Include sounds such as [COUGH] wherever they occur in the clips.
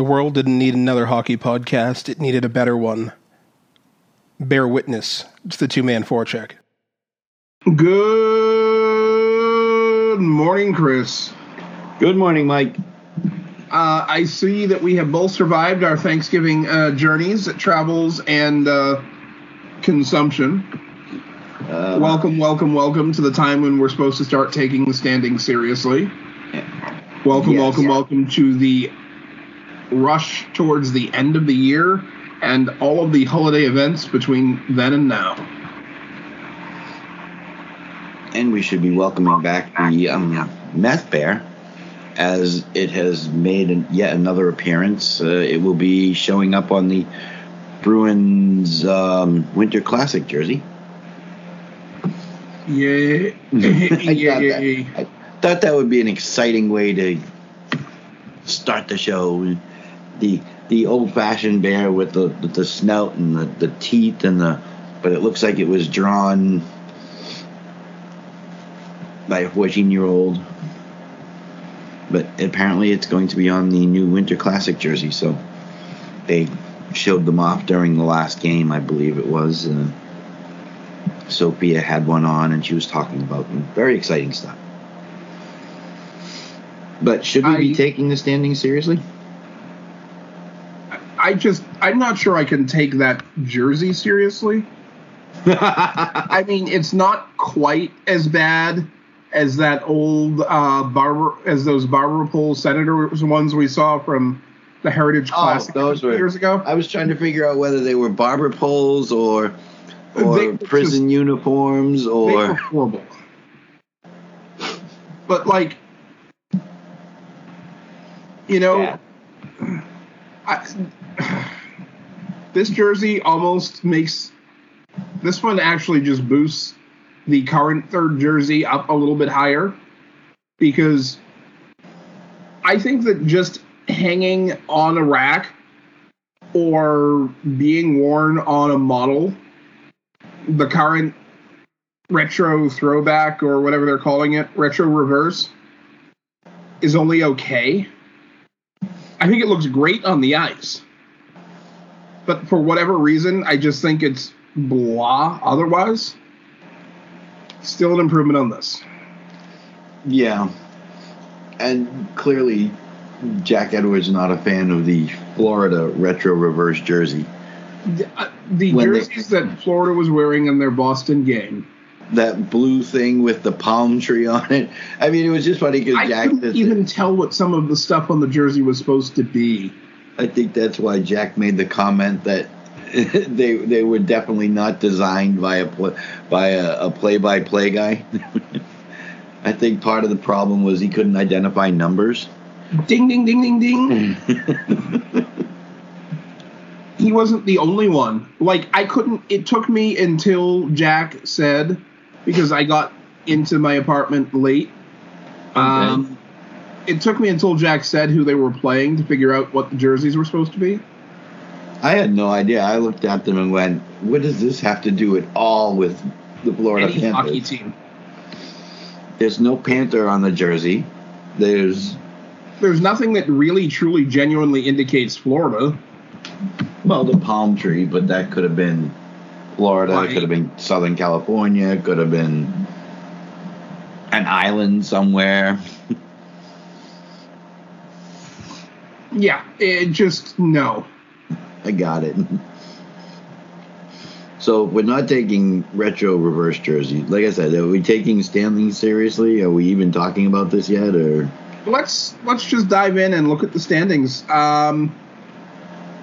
The world didn't need another hockey podcast, it needed a better one. Bear witness to the two man forecheck. Good morning, Chris. Good morning, Mike. Uh, I see that we have both survived our Thanksgiving uh, journeys, travels, and uh, consumption. Uh, welcome, welcome, welcome to the time when we're supposed to start taking the standing seriously. Welcome, Yes. welcome, welcome to the rush towards the end of the year and all of the holiday events between then and now. And we should be welcoming back the um, Meth Bear as it has made an, yet another appearance. Uh, it will be showing up on the Bruins um, Winter Classic jersey. Yeah, [LAUGHS] I, yeah, thought that, yeah. I thought that would be an exciting way to start the show. The the old fashioned bear with the with the snout and the, the teeth and the but it looks like it was drawn by a 14 year old. But apparently it's going to be on the new Winter Classic jersey, so they showed them off during the last game, I believe it was. Uh, Sophia had one on and she was talking about them. Very exciting stuff. But should we be taking the standing seriously? I just, I'm not sure I can take that jersey seriously. [LAUGHS] I mean, it's not quite as bad as that old uh, barber, as those barber pole senators ones we saw from the Heritage Classic Oh, those were years ago. I was trying to figure out whether they were barber poles or or They were prison uniforms They were or horrible. But like, you know, Yeah. I, this jersey almost makes this one actually just boosts the current third jersey up a little bit higher because I think that just hanging on a rack or being worn on a model, the current retro throwback or whatever they're calling it, retro reverse, is only okay. I think it looks great on the ice. But for whatever reason, I just think it's blah otherwise. Still an improvement on this. yeah. And clearly Jack Edwards is not a fan of the Florida retro reverse jersey. The, uh, the When they- jerseys that Florida was wearing in their Boston game, That blue thing with the palm tree on it. I mean, it was just funny because I Jack. couldn't even tell what some of the stuff on the jersey was supposed to be. I think that's why Jack made the comment that [LAUGHS] they they were definitely not designed by a by a, a play-by-play guy. [LAUGHS] I think part of the problem was he couldn't identify numbers. Ding, ding, ding, ding, ding. [LAUGHS] he wasn't the only one. Like I couldn't. It took me until Jack said, because I got into my apartment late. Um, it took me until Jack said who they were playing to figure out what the jerseys were supposed to be. I had no idea. I looked at them and went, "What does this have to do at all with the Florida Any hockey Panthers?" team. There's no panther on the jersey. There's There's nothing that really, truly, genuinely indicates Florida. well the palm tree, but that could have been Florida. It Right. could have been Southern California. It could have been an island somewhere. [LAUGHS] Yeah, it just no. I got it. So we're not taking retro reverse jersey. Like I said, are we taking Stanley seriously? Are we even talking about this yet? Or let's let's just dive in and look at the standings. Um,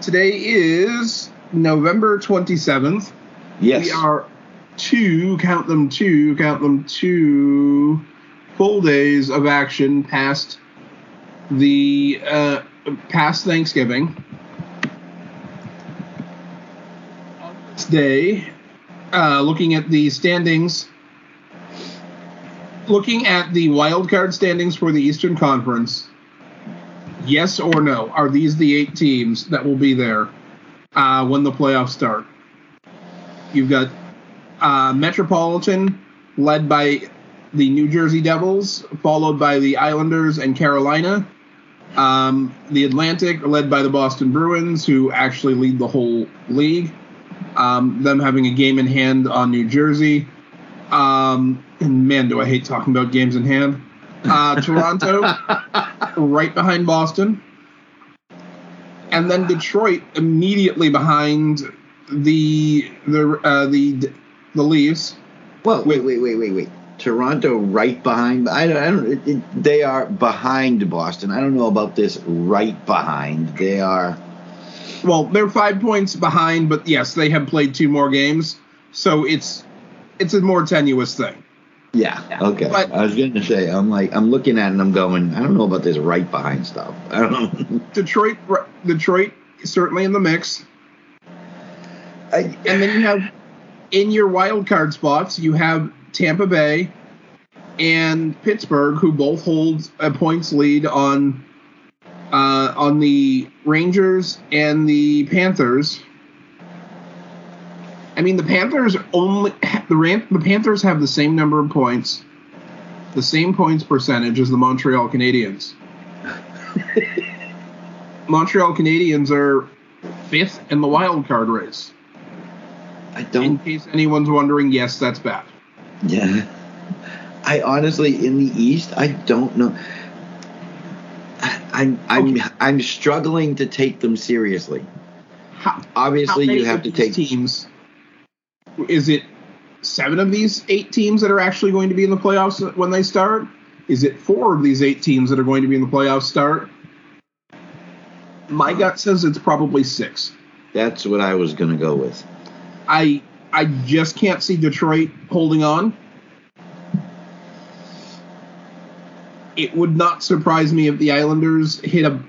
today is November twenty seventh. Yes, We are two, count them two, count them two full days of action past the uh, past Thanksgiving. This day, uh, looking at the standings, looking at the wild card standings for the Eastern Conference. Yes or no? Are these the eight teams that will be there uh, when the playoffs start? You've got uh, Metropolitan, led by the New Jersey Devils, followed by the Islanders and Carolina. Um, the Atlantic led by the Boston Bruins, who actually lead the whole league. Um, them having a game in hand on New Jersey. Um, and man, do I hate talking about games in hand. Uh, [LAUGHS] Toronto, right behind Boston. And then Detroit immediately behind the the uh, the the Leafs. Well, wait, wait, wait, wait, wait. Toronto right behind. I don't. I don't it, it, they are behind Boston. I don't know about this right behind. They are. Well, they're five points behind, but yes, they have played two more games, so it's it's a more tenuous thing. Yeah. Okay. But, I was going to say, I'm like, I'm looking at it and I'm going, I don't know about this right behind stuff. I don't know. Detroit, Detroit, certainly in the mix. I, and then you have in your wild card spots, you have Tampa Bay and Pittsburgh, who both hold a points lead on uh, on the Rangers and the Panthers. I mean, the Panthers only the the Panthers have the same number of points, the same points percentage as the Montreal Canadiens. [LAUGHS] Montreal Canadiens are fifth in the wild card race. I don't. In case anyone's wondering, yes, that's bad. Yeah. I honestly, in the East, I don't know. I'm I'm okay. I'm struggling to take them seriously. How, Obviously, how you have to take teams is it seven of these eight teams that are actually going to be in the playoffs when they start? Is it four of these eight teams that are going to be in the playoffs start? My gut says it's probably six. That's what I was going to go with. I I just can't see Detroit holding on. It would not surprise me if the Islanders hit a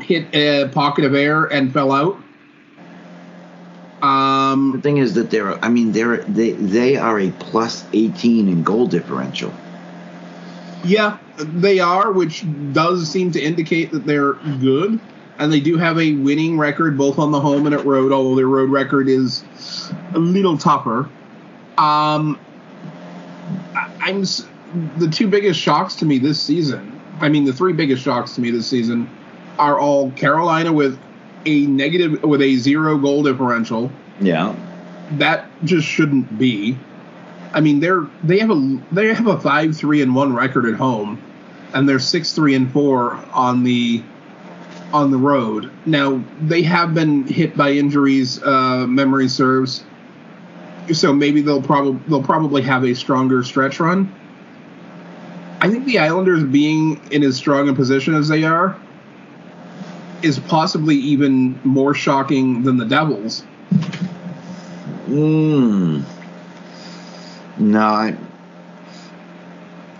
hit a pocket of air and fell out. Um, the thing is that they're, I mean, they're they they are a plus 18 in goal differential. Yeah, they are, which does seem to indicate that they're good, and they do have a winning record both on the home and at road. Although their road record is a little tougher. Um, I'm the two biggest shocks to me this season. I mean, the three biggest shocks to me this season are all Carolina with a negative with a zero goal differential. Yeah. That just shouldn't be. I mean, they're they have a they have a five three and one record at home, and they're six three and four on the on the road. Now they have been hit by injuries. Uh, memory serves, so maybe they'll probably they'll probably have a stronger stretch run. I think the Islanders being in as strong a position as they are is possibly even more shocking than the Devils. Hmm. No, I,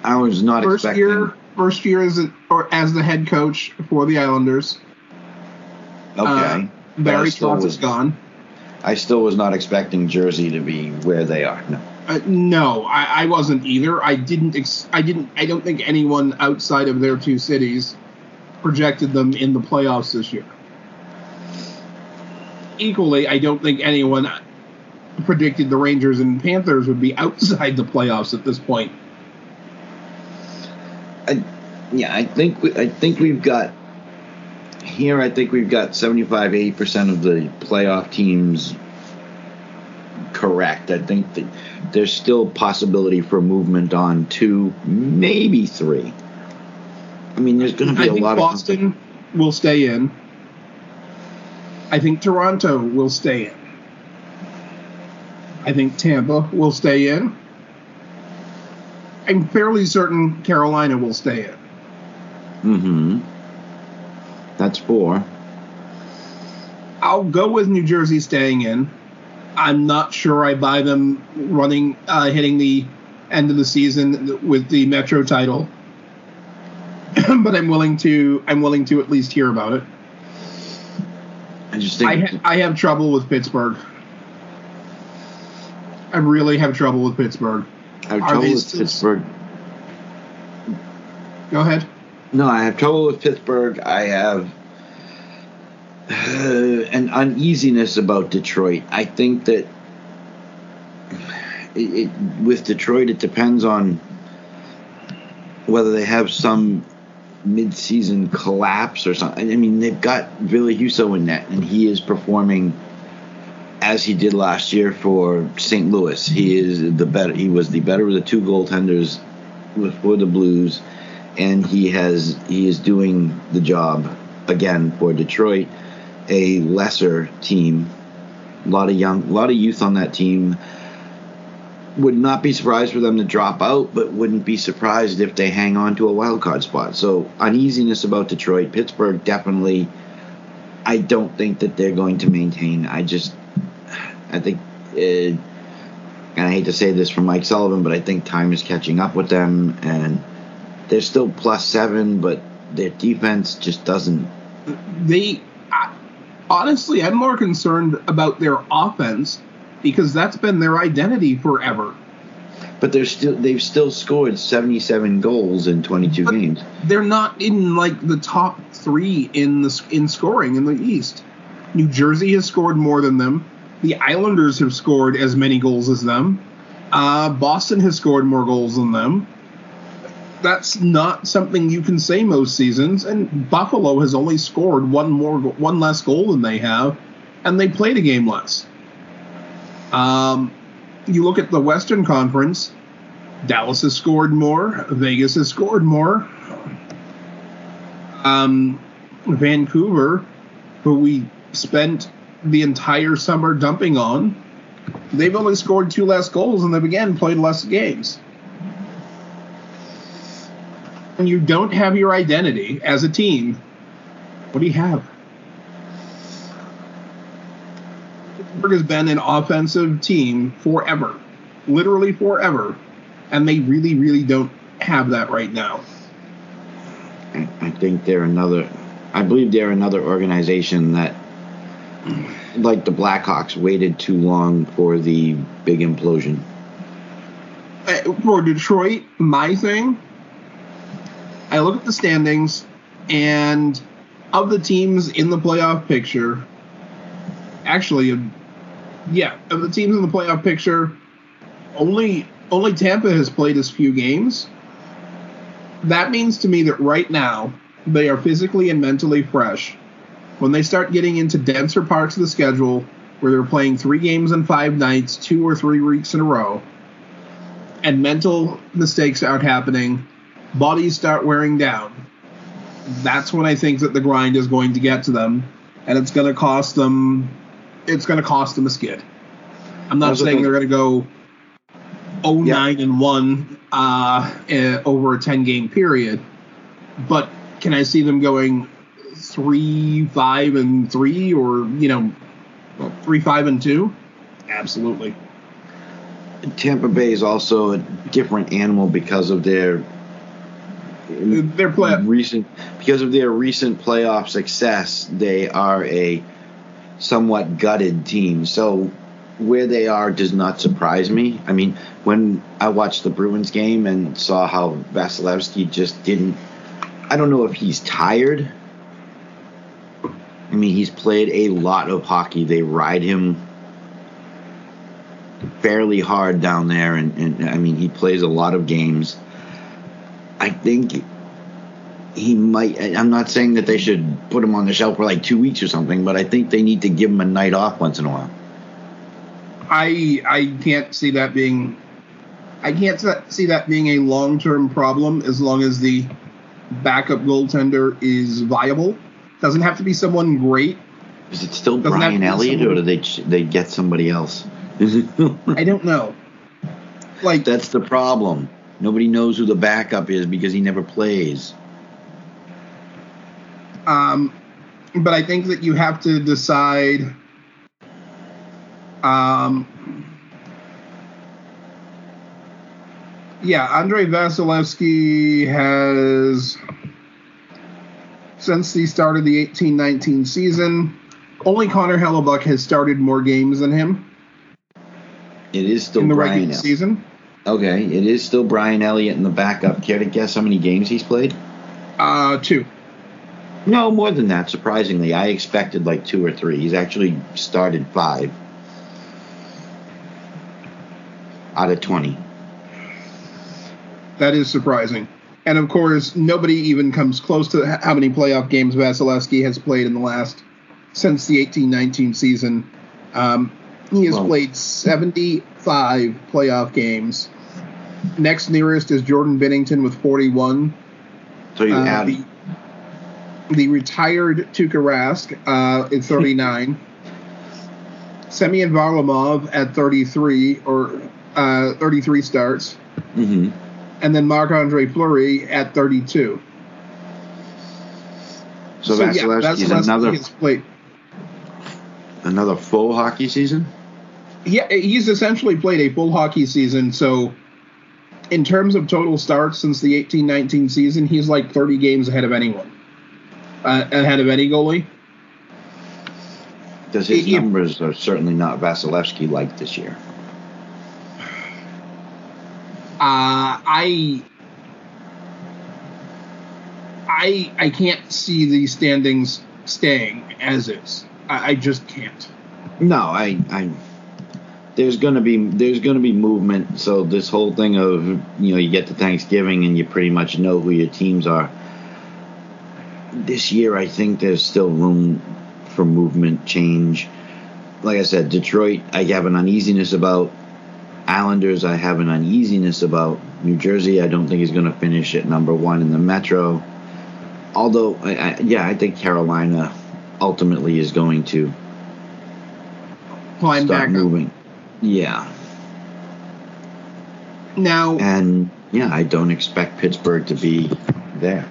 I was not first expecting. Year, first year as a, or as the head coach for the Islanders. Okay. Uh, Barry Trotz is gone. I still was not expecting Jersey to be where they are. No. Uh, no, I, I, wasn't either. I didn't. Ex- I didn't. I don't think anyone outside of their two cities projected them in the playoffs this year. Equally, I don't think anyone predicted the Rangers and Panthers would be [LAUGHS] outside the playoffs at this point. I, yeah, I think we, I think we've got here. I think we've got 75, 80 percent of the playoff teams correct. I think that there's still possibility for movement on two, maybe three. I mean, there's going to be I a lot Boston of. Boston will stay in. I think Toronto will stay in. I think Tampa will stay in. I'm fairly certain Carolina will stay in. Mm-hmm. That's four. I'll go with New Jersey staying in. I'm not sure I buy them running, uh, hitting the end of the season with the Metro title. [CLEARS THROAT] but I'm willing to I'm willing to at least hear about it. I just think I, ha- I have trouble with Pittsburgh. I really have trouble with Pittsburgh. I have Are trouble with. Pittsburgh. Go ahead. No, I have trouble with Pittsburgh. I have uh, an uneasiness about Detroit. I think that it, it, with Detroit, it depends on whether they have some mid-season collapse or something. I mean, they've got Ville Husso in net, and he is performing as he did last year for St. Louis. He is the better. He was the better of the two goaltenders for the Blues, and he has he is doing the job again for Detroit, a lesser team. A lot of young, a lot of youth on that team would not be surprised for them to drop out, but wouldn't be surprised if they hang on to a wild card spot. So uneasiness about Detroit, Pittsburgh definitely. I don't think that they're going to maintain. I just, I think, uh, and I hate to say this for Mike Sullivan, but I think time is catching up with them, and they're still plus seven, but their defense just doesn't. They, I- honestly, I'm more concerned about their offense because that's been their identity forever. But they're still they've still scored 77 goals in 22 But- games. They're not in like the top three in the in scoring in the East. New Jersey has scored more than them. The Islanders have scored as many goals as them. Uh, Boston has scored more goals than them. That's not something you can say most seasons. And Buffalo has only scored one more, one less goal than they have, and they played a game less. Um, you look at the Western Conference. Dallas has scored more. Vegas has scored more. Um, Vancouver, who we spent the entire summer dumping on, they've only scored two less goals and they've again played less games. When you don't have your identity as a team, what do you have? Pittsburgh has been an offensive team forever, literally forever, and they really, really don't have that right now. I, I think they're another. I believe they're another organization that, like the Blackhawks, waited too long for the big implosion. Uh, for Detroit, my thing, I look at the standings, and of the teams in the playoff picture, actually, yeah, of the teams in the playoff picture, only only Tampa has played as few games. That means to me that right now they are physically and mentally fresh. When they start getting into denser parts of the schedule, where they're playing three games in five nights, two or three weeks in a row, and mental mistakes start happening, bodies start wearing down. That's when I think that the grind is going to get to them, and it's going to cost them. It's going to cost them a skid. I'm not saying they're going to go 0 9 and 1 uh, eh, over a 10 game period, but can I see them going 3 5 and 3 or, you know, 3 5 and 2? Absolutely. Tampa Bay is also a different animal because of their They're play- recent because of their recent playoff success. They are a somewhat gutted team. So where they are does not surprise me. I mean, when I watched the Bruins game and saw how Vasilevskiy just didn't I don't know if he's tired. I mean, he's played a lot of hockey. They ride him fairly hard down there, and, and I mean, he plays a lot of games. I think he might. I'm not saying that they should put him on the shelf for like two weeks or something, but I think they need to give him a night off once in a while. I I can't see that being I can't see that being a long term problem as long as the backup goaltender is viable. Doesn't have to be someone great. Is it still Doesn't Brian Elliott, or do they they get somebody else? [LAUGHS] I don't know. Like That's the problem. Nobody knows who the backup is because he never plays. Um, but I think that you have to decide. Um, yeah, Andrei Vasilevskiy has, since the start of the eighteen nineteen season, only Connor Hellebuyck has started more games than him It is still in the Brian. regular season. Okay, it is still Brian Elliott in the backup. Care to guess how many games he's played? Uh, two. No, more than that. Surprisingly, I expected like two or three. He's actually started five out of twenty. That is surprising. And of course, nobody even comes close to how many playoff games Vasilevskiy has played in the last since the 18-19 season. Um, he has Well- played 75 playoff games. Next nearest is Jordan Binnington with 41. So you Uh, add the, the retired Tuukka Rask uh, is 39. [LAUGHS] Semyon Varlamov at 33 or uh, 33 starts, hmm and then Marc Andre Fleury at 32. So, yeah, Vasilevskiy's Vasilevskiy another has played. another full hockey season. Yeah, he's essentially played a full hockey season. So, in terms of total starts since the 18-19 season, he's like 30 games ahead of anyone, uh, ahead of any goalie. Because his Yeah. numbers are certainly not Vasilevskiy like this year. Uh, I I I can't see these standings staying as is. I, I just can't. No, I, I there's gonna be there's gonna be movement. So this whole thing of you know you get to Thanksgiving and you pretty much know who your teams are. This year, I think there's still room for movement, change. Like I said, Detroit, I have an uneasiness about. Islanders, I have an uneasiness about. New Jersey, I don't think is going to finish at number one in the Metro. Although, I, I, yeah, I think Carolina ultimately is going to Climb start back up. Yeah, Now, and yeah, I don't expect Pittsburgh to be there.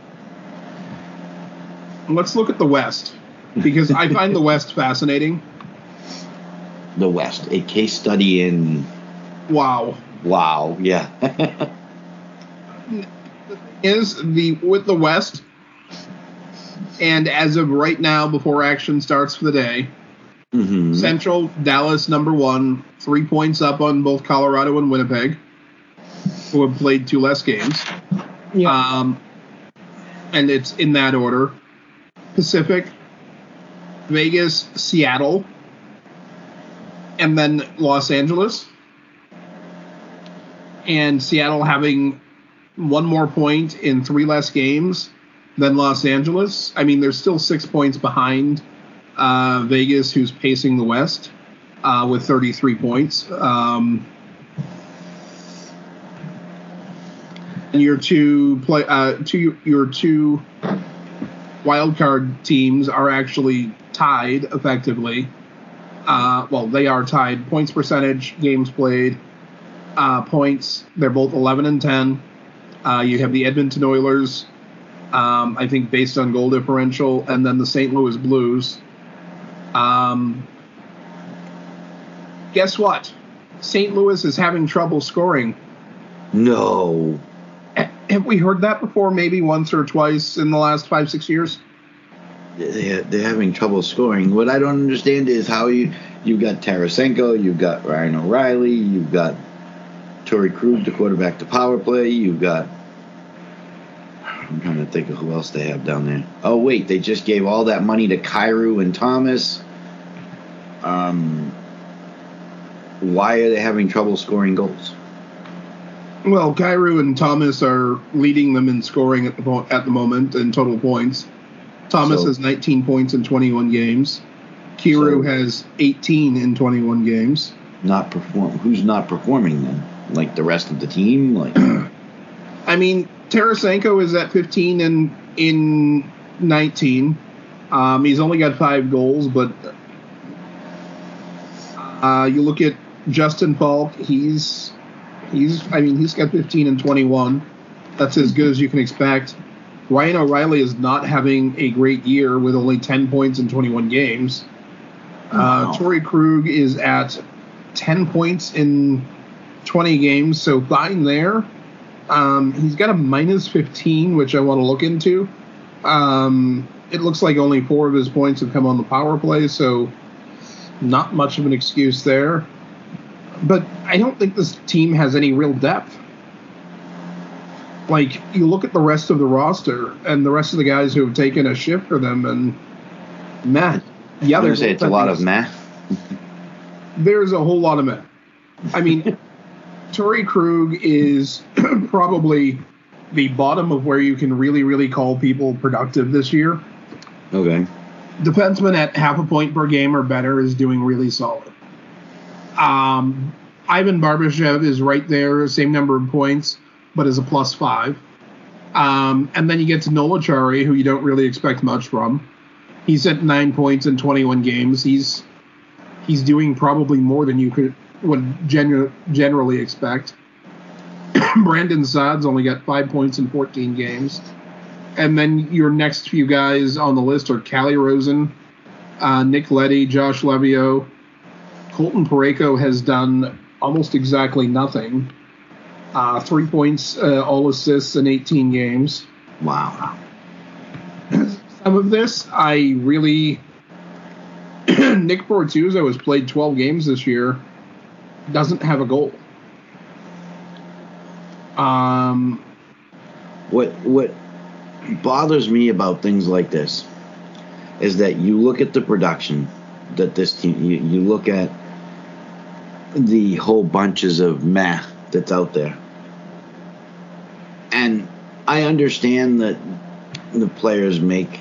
let's look at the West because I find the West [LAUGHS] fascinating. The West, a case study in Wow. wow, yeah, [LAUGHS] Is the with the West and as of right now before action starts for the day, hmm Central Dallas number 1, 3 points up on both Colorado and Winnipeg who have played two less games. Um, and it's in that order Pacific, Vegas, Seattle, and then Los Angeles. And Seattle having one more point in three less games than Los Angeles. I mean, they're still six points behind uh, Vegas, who's pacing the West uh, with 33 points. Um, and your two play, uh, two your two wild card teams are actually tied effectively. Uh, well, they are tied. Points percentage, games played, uh, points. They're both 11 and 10. Uh, you have the Edmonton Oilers, um, I think, based on goal differential, and then the St. Louis Blues. Um, guess what? St. Louis is having trouble scoring. no, Have we heard that before? Maybe once or twice in the last five, six years. they're, they're having trouble scoring. What I don't understand is how you you've got Tarasenko, you've got Ryan O'Reilly, you've got Torey Krug, the quarterback, to power play. You've got I'm trying to think of who else they have down there. Oh wait, they just gave all that money to Kyrou and Thomas. Um, why are they having trouble scoring goals? Well, Kyrou and Thomas are leading them in scoring at the po- at the moment in total points. Thomas So- has 19 points in 21 games. Kyrou So- has 18 in 21 games. Not perform. Who's not performing then? Like the rest of the team? Like [CLEARS THROAT] I mean, Tarasenko is at 15 in in 19. Um, he's only got five goals, but uh, you look at Justin Faulk. He's he's I mean he's got 15 and 21. That's as good as you can expect. Ryan O'Reilly is not having a great year with only 10 points in 21 games. Uh, Wow. Torey Krug is at 10 points in 20 games, so fine there. Um, he's got a minus 15, which I want to look into. Um, it looks like only four of his points have come on the power play, so not much of an excuse there. But I don't think this team has any real depth. Like, you look at the rest of the roster and the rest of the guys who have taken a shift for them, and Matt, yeah, there's say it's a lot of math. there's a whole lot of men. I mean, [LAUGHS] Torey Krug is [CLEARS THROAT] probably the bottom of where you can really, really call people productive this year. Okay. Defenseman at half a point per game or better is doing really solid. Um, Ivan Barbashev is right there, same number of points, but is a plus five. Um, and then you get to Noel Acciari, who you don't really expect much from. He's at nine points in 21 games. He's he's doing probably more than you could would genu- generally expect. [COUGHS] Brandon Saad's only got five points in 14 games. And then your next few guys on the list are Calle Rosen, uh, Nick Leddy, Josh Leivo. Colton Parayko has done almost exactly nothing. Uh, three points, uh, all assists in 18 games. Wow. [COUGHS] Some of this, I really. [COUGHS] Nick Bortuzzo has played 12 games this year, doesn't have a goal. Um, What what bothers me about things like this is that you look at the production that this team you, you look at the whole bunches of math that's out there. And I understand that the players make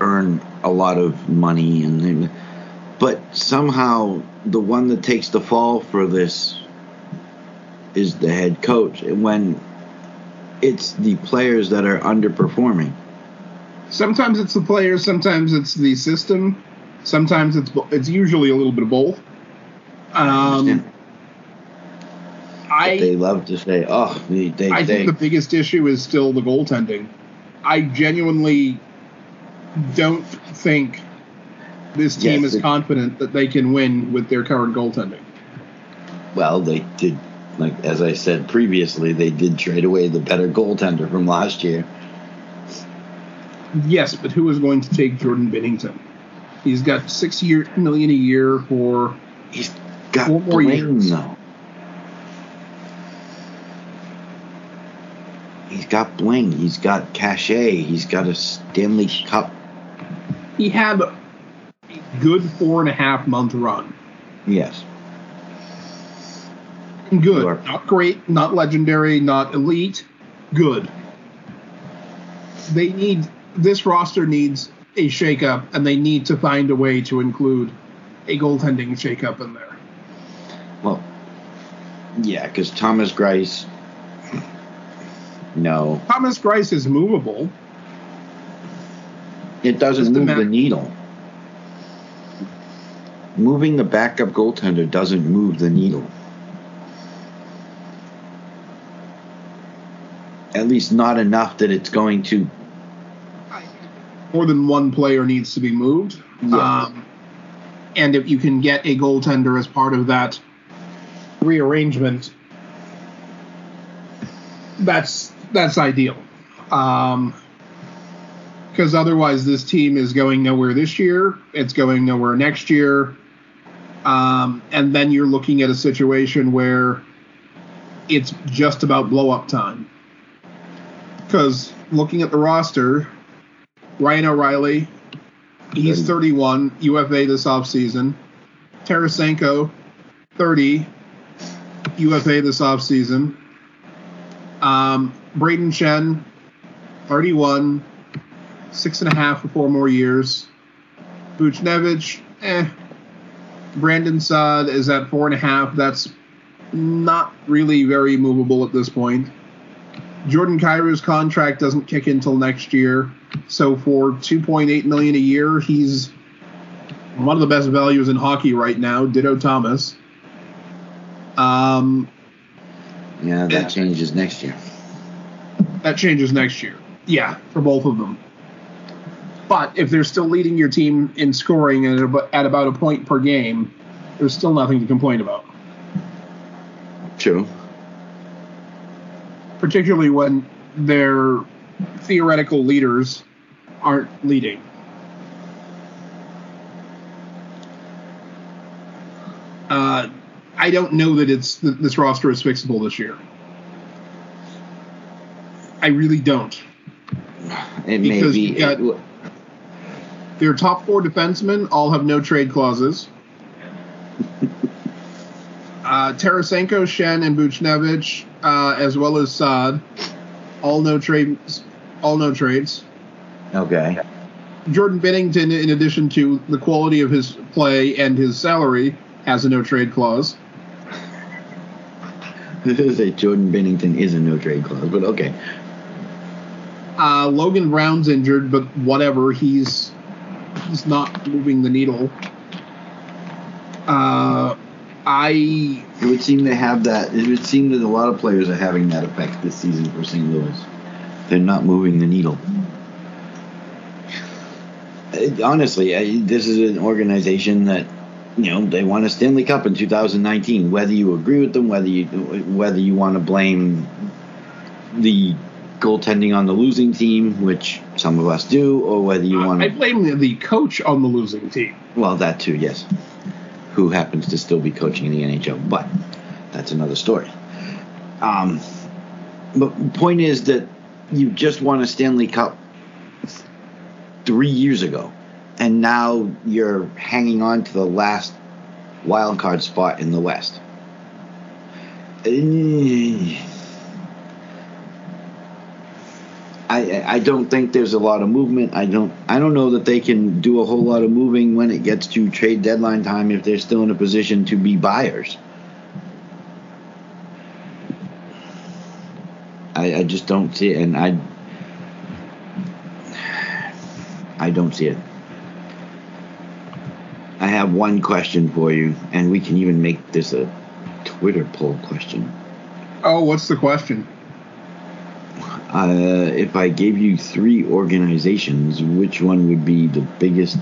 earn a lot of money and they, but somehow the one that takes the fall for this is the head coach when it's the players that are underperforming. sometimes it's the players, sometimes it's the system, sometimes it's it's usually a little bit of both. Um? I they love to say, "Oh, they they, I think the biggest issue is still the goaltending. I genuinely don't think this team Yes, is it- confident that they can win with their current goaltending. well, they did like as I said previously, they did trade away the better goaltender from last year. Yes, but who is going to take Jordan Binnington? He's got six year million a year for He's got Four more bling years. though. He's got bling. He's got cachet. He's got a Stanley Cup. he had good four and a half month run. Yes. Good. Sure. Not great, not legendary, not elite. Good. They need this roster needs a shakeup, and they need to find a way to include a goaltending shakeup in there. Well, yeah, because Thomas Greiss. No, Thomas Greiss is movable. it doesn't move the needle. Moving the backup goaltender doesn't move the needle. At least not enough that it's going to. More than one player needs to be moved. Yes. Um, and if you can get a goaltender as part of that rearrangement, that's that's ideal. Um, because otherwise, this team is going nowhere this year. It's going nowhere next year. Um, and then you're looking at a situation where it's just about blow up time. Because looking at the roster, Ryan O'Reilly, he's 31, UFA this offseason. Tarasenko, 30, UFA this offseason. Um, Brayden Schenn, 31, six and a half for four more years. Buchnevich, eh. Brandon Saad is at four and a half. That's not really very movable at this point. Jordan Kyrou's contract doesn't kick in until next year. So for 2.8 million a year, he's one of the best values in hockey right now. Ditto Thomas. Um, Yeah, that changes next year. that changes next year. Yeah, for both of them. But if they're still leading your team in scoring at about, at about a point per game, there's still nothing to complain about. True. Particularly when their theoretical leaders aren't leading. Uh, I don't know that it's that this roster is fixable this year. I really don't. It may be. got- it- Their top four defensemen all have no trade clauses. [LAUGHS] uh, Tarasenko, Schenn, and Buchnevich, uh, as well as Saad, all no trades, all no trades. Okay. Jordan Binnington, in addition to the quality of his play and his salary, has a no trade clause. [LAUGHS] say Jordan Binnington is a no trade clause, but okay. Uh, Logan Brown's injured, but whatever. He's he's not moving the needle. Uh, I It would seem to have that. It would seem that a lot of players are having that effect this season for St. Louis. They're not moving the needle. Uh, Honestly, I, this is an organization that you know they won a Stanley Cup in 2019. Whether you agree with them, whether you whether you want to blame the goaltending on the losing team, which some of us do, or whether you want I to blame the, the coach on the losing team. well, that too, yes. Who happens to still be coaching in the NHL, but that's another story. Um, but point is that you just won a Stanley Cup three years ago, and now you're hanging on to the last wild card spot in the West. Eh, I, I don't think there's a lot of movement. I don't I don't know that they can do a whole lot of moving when it gets to trade deadline time if they're still in a position to be buyers. I, I just don't see it, and I I don't see it. I have one question for you, and we can even make this a Twitter poll question. Oh, what's the question? Uh, if I gave you three organizations, which one would be the biggest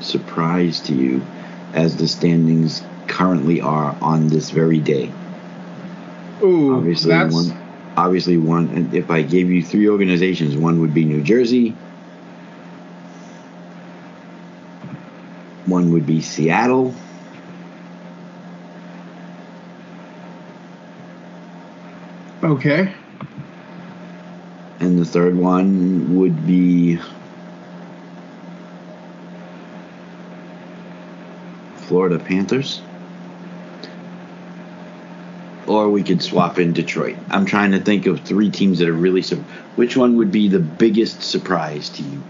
surprise to you as the standings currently are on this very day? Ooh, Obviously, that's one. Obviously, one. And if I gave you three organizations, one would be New Jersey. One would be Seattle. okay. Third one would be Florida Panthers. Or we could swap in Detroit. I'm trying to think of three teams that are really. Sur- Which one would be the biggest surprise to you?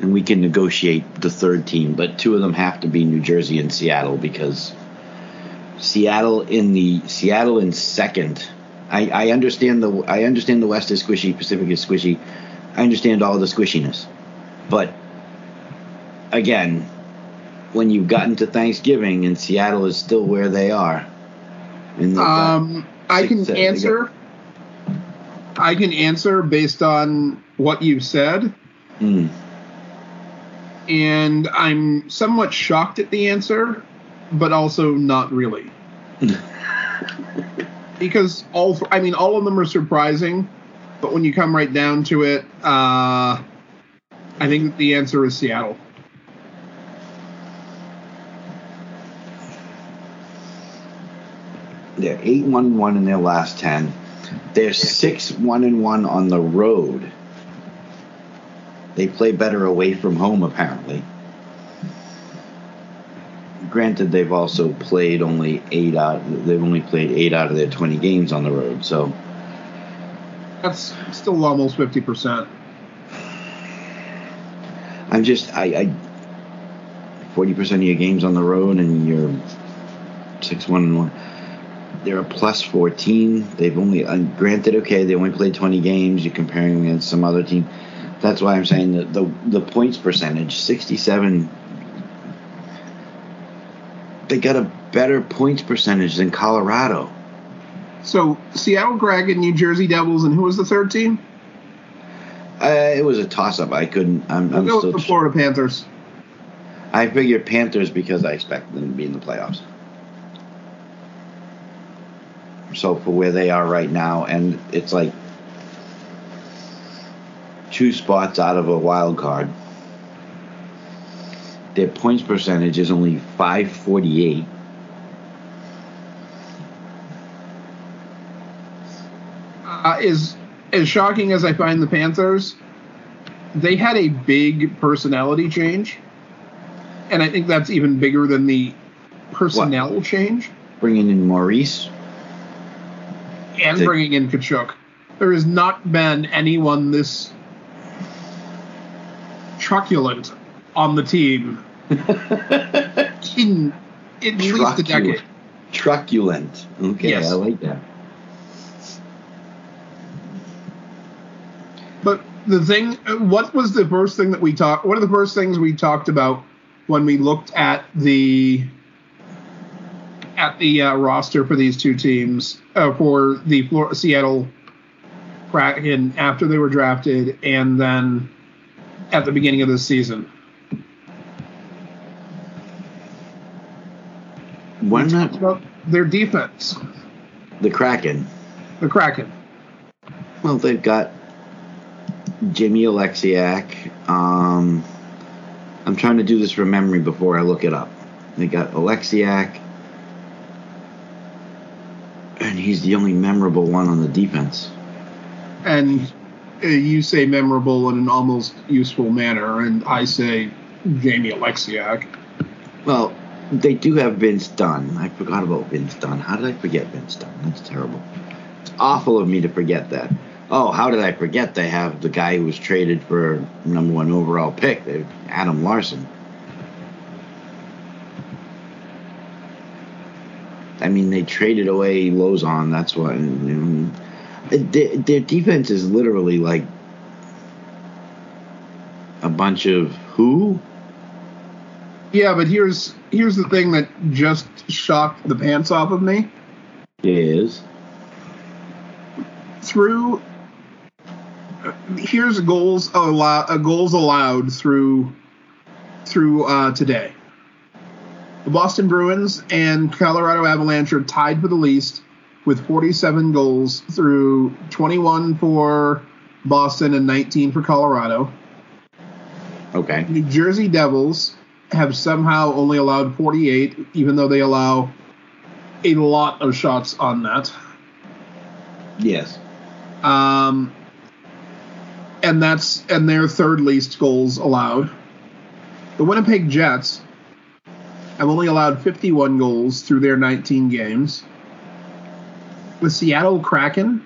And we can negotiate the third team, but two of them have to be New Jersey and Seattle because Seattle in the Seattle in second. I, I understand the I understand the West is squishy, Pacific is squishy. I understand all the squishiness, but again, when you've gotten to Thanksgiving and Seattle is still where they are, Um, I can seven, answer. I can answer based on what you said, Mm, and I'm somewhat shocked at the answer, but also not really. [LAUGHS] because all, I mean, all of them are surprising, but when you come right down to it, uh, I think that the answer is Seattle. they're eight one one in their last ten. They're six one and one on the road. They play better away from home, apparently. Granted, they've also played only eight out. They've only played eight out of their twenty games on the road. So That's still almost fifty percent. I'm just I, I forty percent of your games on the road, and you're six one and one. They're a plus fourteen. They've only uh, granted okay. They only played twenty games. You're comparing them against some other team. That's why I'm saying that the the points percentage sixty seven. They got a better points percentage than Colorado. So Seattle Kraken, New Jersey Devils, and who was the third team? Uh, it was a toss up. I couldn't. I'm, We'll I'm go still. with the Florida Panthers. I figured Panthers because I expect them to be in the playoffs. So for where they are right now, and it's like two spots out of a wild card. Their points percentage is only 548. uh, is as shocking as I find the Panthers. They had a big personality change, and I think that's even bigger than the personnel change. Bringing in Maurice. and They- bringing in Tkachuk. There has not been anyone this truculent on the team in at least a Truculent. decade. Truculent. Okay, Yes. I like that. But the thing, what was the first thing that we talked? One of the first things we talked about when we looked at the at the uh, roster for these two teams uh, for the Flor- Seattle Kraken after they were drafted, and then at the beginning of the season. Why not About their defense, the Kraken? the Kraken. Well, they've got Jimmy Oleksiak. Um, I'm trying to do this from memory before I look it up. They got Oleksiak, and he's the only memorable one on the defense. And uh, you say memorable in an almost useful manner, and I say Jamie Oleksiak. Well, they do have Vince Dunn. I forgot about Vince Dunn. How did I forget Vince Dunn? That's terrible. It's awful of me to forget that. Oh, how did I forget they have the guy who was traded for number one overall pick, uh, Adam Larsson. I mean, they traded away Lauzon. That's what. Uh, their, their defense is literally like a bunch of who? Yeah, but here's here's the thing that just shocked the pants off of me. Is Through here's goals allowed uh, goals allowed through through uh, today. The Boston Bruins and Colorado Avalanche are tied for the least with 47 goals through 21 for Boston and 19 for Colorado. okay. New Jersey Devils have somehow only allowed 48, even though they allow a lot of shots on that. Yes. Um, and that's and their third least goals allowed. The Winnipeg Jets have only allowed 51 goals through their 19 games. The Seattle Kraken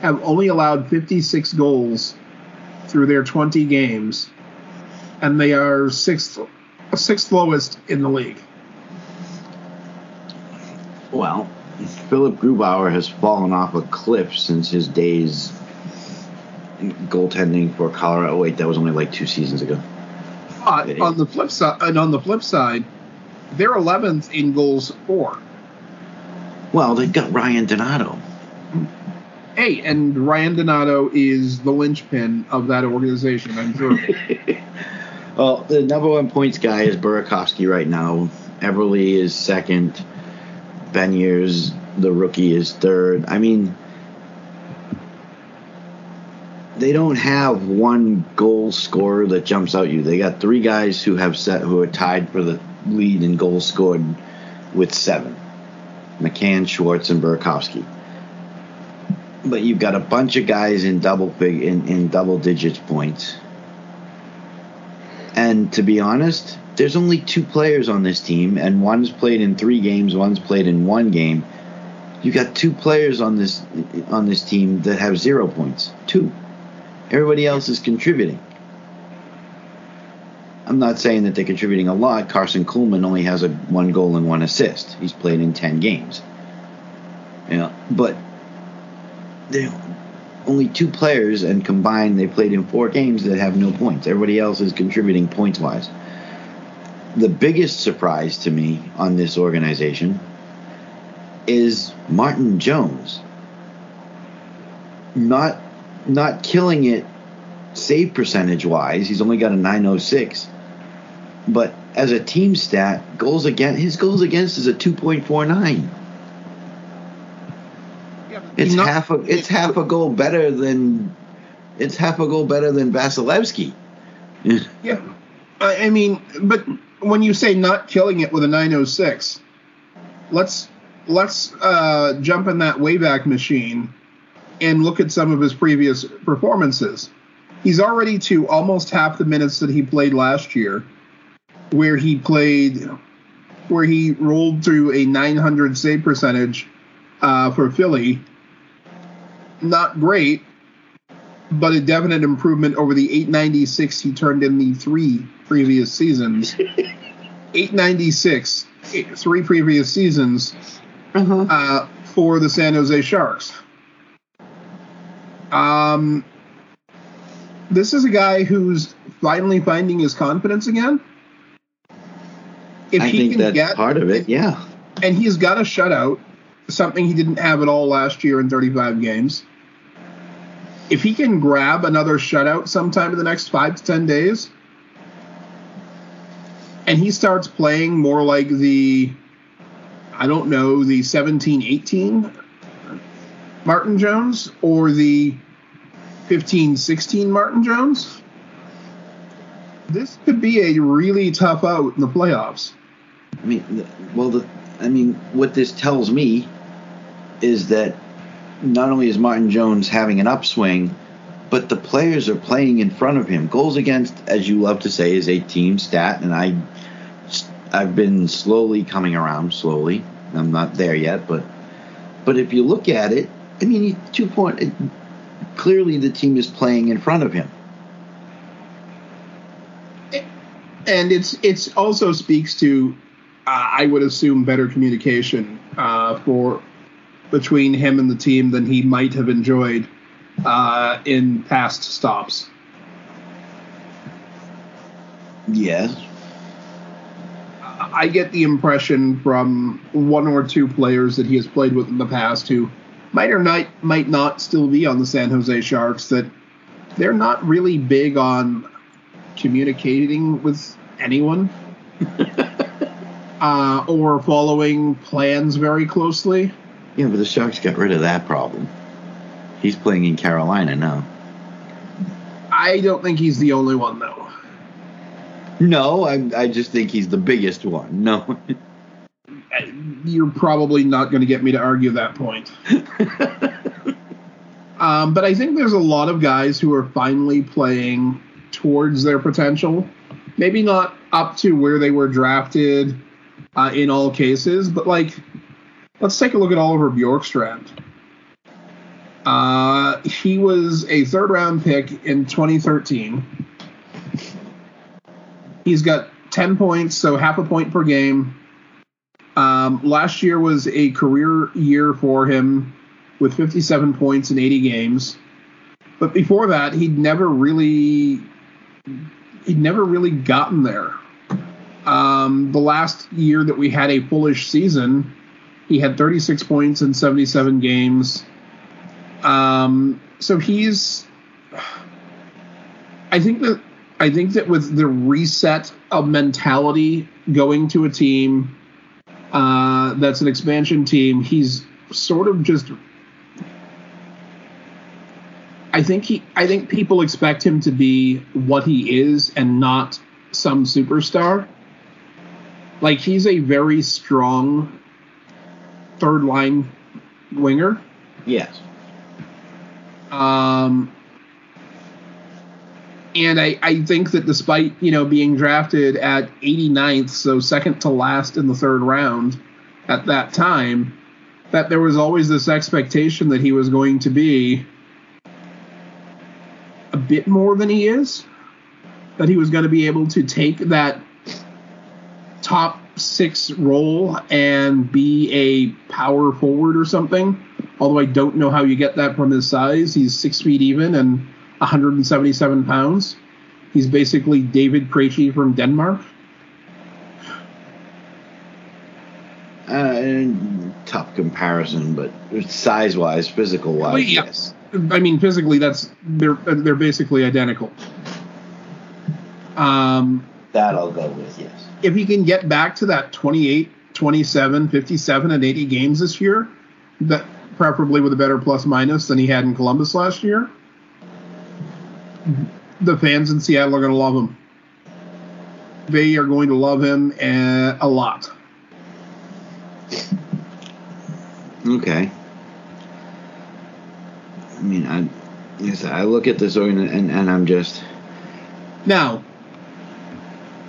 have only allowed 56 goals through their 20 games, and they are sixth sixth lowest in the league. Well, Philipp Grubauer has fallen off a cliff since his days goaltending for Colorado. Wait, that was only like two seasons ago. Uh, but on the flip side, and on the flip side, they're 11th in goals for. Well, they've got Ryan Donato. Hey, and Ryan Donato is the linchpin of that organization. I'm sure. [LAUGHS] Well, the number one points guy is Burakovsky right now. Eberle is second. Beniers, the rookie, is third. I mean, they don't have one goal scorer that jumps out you. They got three guys who have set who are tied for the lead in goals scored with seven. McCann, Schwartz, and Burakovsky. But you've got a bunch of guys in double big in, in double digits points. And to be honest, there's only two players on this team, and one's played in three games, one's played in one game. You got two players on this on this team that have zero points. Two. Everybody else is contributing. I'm not saying that they're contributing a lot. Karson Kuhlman only has a one goal and one assist. He's played in ten games. Know, but they only two players, and combined they played in four games that have no points. Everybody else is contributing points wise. The biggest surprise to me on this organization is Martin Jones. Not not killing it save percentage wise. He's only got a 906. But as a team stat, goals against his goals against is a 2.49. It's Not- half a it's half a goal better than it's half a goal better than Vasilevskiy. Yeah, I, I mean, but when you say not killing it with a 906, let's let's uh, jump in that wayback machine and look at some of his previous performances. He's already to almost half the minutes that he played last year, where he played, where he rolled through a 900 save percentage uh, for Philly. Not great, but a definite improvement over the 896 he turned in the three previous seasons. 896, [LAUGHS] eight, three previous seasons Uh-huh. uh, for the San Jose Sharks. Um, this is a guy who's finally finding his confidence again. If I think that's part of it. Yeah. and he's got a shutout, something he didn't have at all last year in 35 games. If he can grab another shutout sometime in the next five to 10 days, and he starts playing more like the, I don't know, the 17 18 Martin Jones or the 15 16 Martin Jones, this could be a really tough out in the playoffs. I mean, well, the, I mean, what this tells me is that not only is Martin Jones having an upswing, but the players are playing in front of him. Goals against, as you love to say, is a team stat, and I, I've been slowly coming around. Slowly, I'm not there yet, but, but if you look at it, I mean, two point. It, clearly, the team is playing in front of him. and it's it's also speaks to uh, I would assume better communication uh, for between him and the team than he might have enjoyed uh, in past stops. Yes. I get the impression from one or two players that he has played with in the past who might or not might not still be on the San Jose Sharks that they're not really big on communicating with anyone [LAUGHS] uh, or following plans very closely. Yeah, but the Sharks got rid of that problem. He's playing in Carolina now. I don't think he's the only one though. No, I, I just think he's the biggest one. No. [LAUGHS] You're probably not going to get me to argue that point. [LAUGHS] Um, but I think there's a lot of guys who are finally playing towards their potential. Maybe not up to where they were drafted uh, in all cases, but like, let's take a look at Oliver Bjorkstrand. Uh, he was a third round pick in 2013. He's got 10 points, so half a point per game. Um, last year was a career year for him with 57 points in 80 games. But before that, he'd never really he'd never really gotten there. Um, the last year that we had a fullish season, he had 36 points in 77 games. Um, so he's I think that I think that with the reset of mentality going to a team uh, that's an expansion team, he's sort of just I think he I think people expect him to be what he is and not some superstar. Like he's a very strong third line winger. yes. Um and I, I think that despite, you know, being drafted at 89th, so second to last in the third round at that time, that there was always this expectation that he was going to be a bit more than he is. That he was going to be able to take that top six role and be a power forward or something. Although I don't know how you get that from his size. He's six feet even and 177 pounds. He's basically David Krejci from Denmark. Uh, tough comparison, but size wise, physical wise, Well, yeah. yes. I mean, physically, that's they're they're basically identical. Um, That I'll go with, yes. If he can get back to that 28, 27, 57, and 80 games this year, that preferably with a better plus minus than he had in Columbus last year, the fans in Seattle are going to love him. They are going to love him uh, a lot. Okay. I mean, I, yes, I look at this and, and I'm just, Now,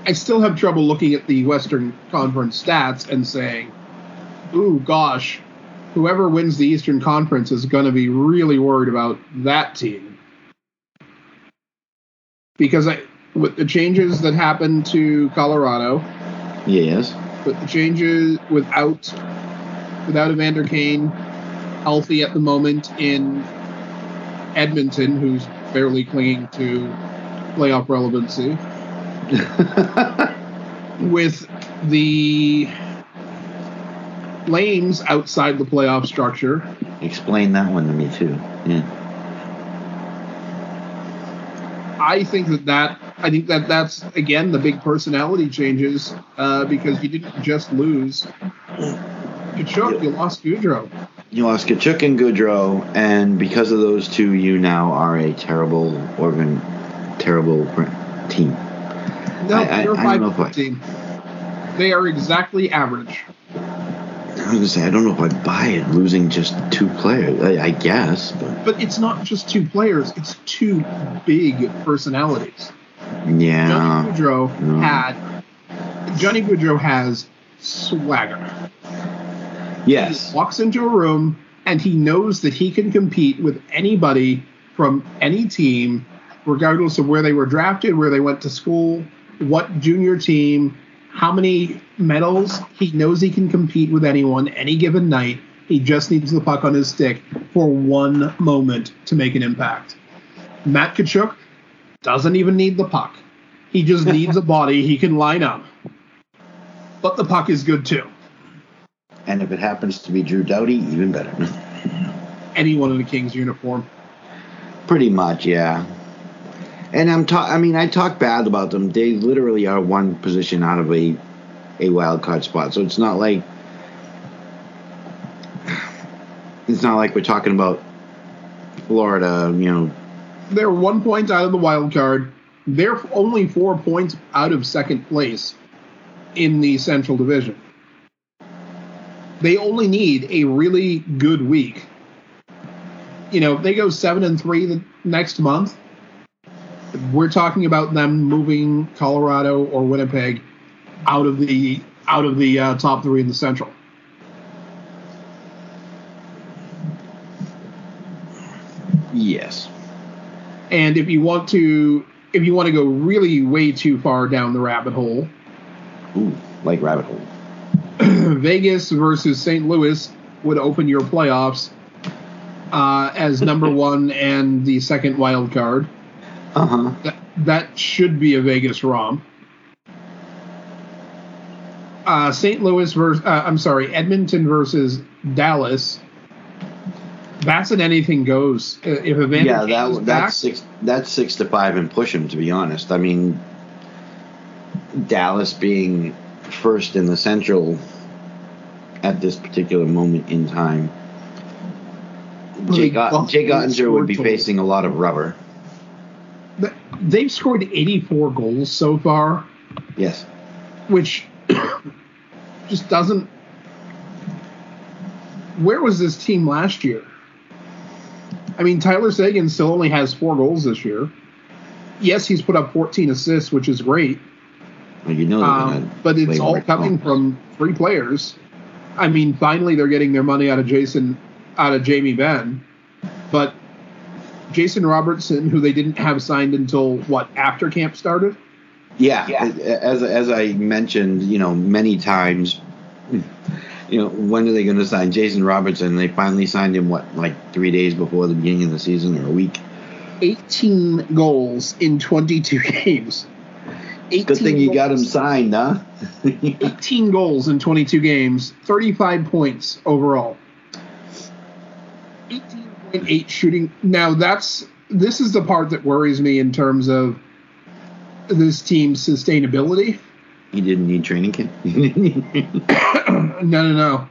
I still have trouble looking at the Western Conference stats and saying, "Ooh, gosh, whoever wins the Eastern Conference is going to be really worried about that team because I, with the changes that happened to Colorado, Yes. with the changes without without Evander Kane healthy at the moment in Edmonton, who's barely clinging to playoff relevancy, [LAUGHS] with the lanes outside the playoff structure. Explain that one to me too. Yeah. I think that that I think that that's again the big personality changes uh, because you didn't just lose Tkachuk, you lost Gaudreau. You lost Tkachuk and Gaudreau, and because of those two, you now are a terrible organ, terrible team. No, I- I- they're I don't know if five I- team. They are exactly average. I was gonna say I don't know if I'd buy it losing just two players. I, I guess, but But it's not just two players; it's two big personalities. yeah, Johnny Gaudreau Mm. had Johnny Gaudreau has swagger. yes, He walks into a room and he knows that he can compete with anybody from any team, regardless of where they were drafted, where they went to school, what junior team, how many medals. He knows he can compete with anyone any given night. He just needs the puck on his stick for one moment to make an impact. Matt Tkachuk doesn't even need the puck. He just [LAUGHS] needs a body he can line up. But the puck is good too. and if it happens to be Drew Doughty, even better. Anyone in a Kings uniform. Pretty much, yeah. And I'm ta- I mean, I talk bad about them. They literally are one position out of a a wild card spot. So it's not like it's not like we're talking about Florida, you know. They're one point out of the wild card. They're only four points out of second place in the Central Division. They only need a really good week. You know, they go seven and three the next month. We're talking about them moving Colorado or Winnipeg out of the out of the uh, top three in the Central. Yes. And if you want to, if you want to go really way too far down the rabbit hole, Ooh, like rabbit hole. [CLEARS THROAT] Vegas versus St. Louis would open your playoffs uh, as number [LAUGHS] one and the second wild card. Uh huh. That, that should be a Vegas romp. Uh, St. Louis versus, uh, I'm sorry, Edmonton versus Dallas. That's an anything goes. Uh, If Evander Yeah, that back, that's six. That's six to five and push him. To be honest, I mean, Dallas being first in the Central at this particular moment in time. Jake, Well, Ot- Jake Oettinger would be facing a lot of rubber. Th- they've scored 84 goals so far. Yes. which [COUGHS] just doesn't. Where was this team last year? I mean, Tyler Seguin still only has four goals this year. Yes, he's put up 14 assists, which is great, Well, you know um, but it's all coming from three players. I mean, finally they're getting their money out of Jason, out of Jamie Benn, but Jason Robertson, who they didn't have signed until what after camp started. Yeah, yeah. as as I mentioned, you know, many times, you know, when are they going to sign Jason Robertson? They finally signed him what, like three days before the beginning of the season, or a week. 18 goals in 22 [LAUGHS] games. Good thing you got him signed, huh? 18 goals in 22 games, 35 points overall. 18.8 shooting. Now that's this is the part that worries me in terms of this team's sustainability. he didn't need training camp. [LAUGHS] no, no, no.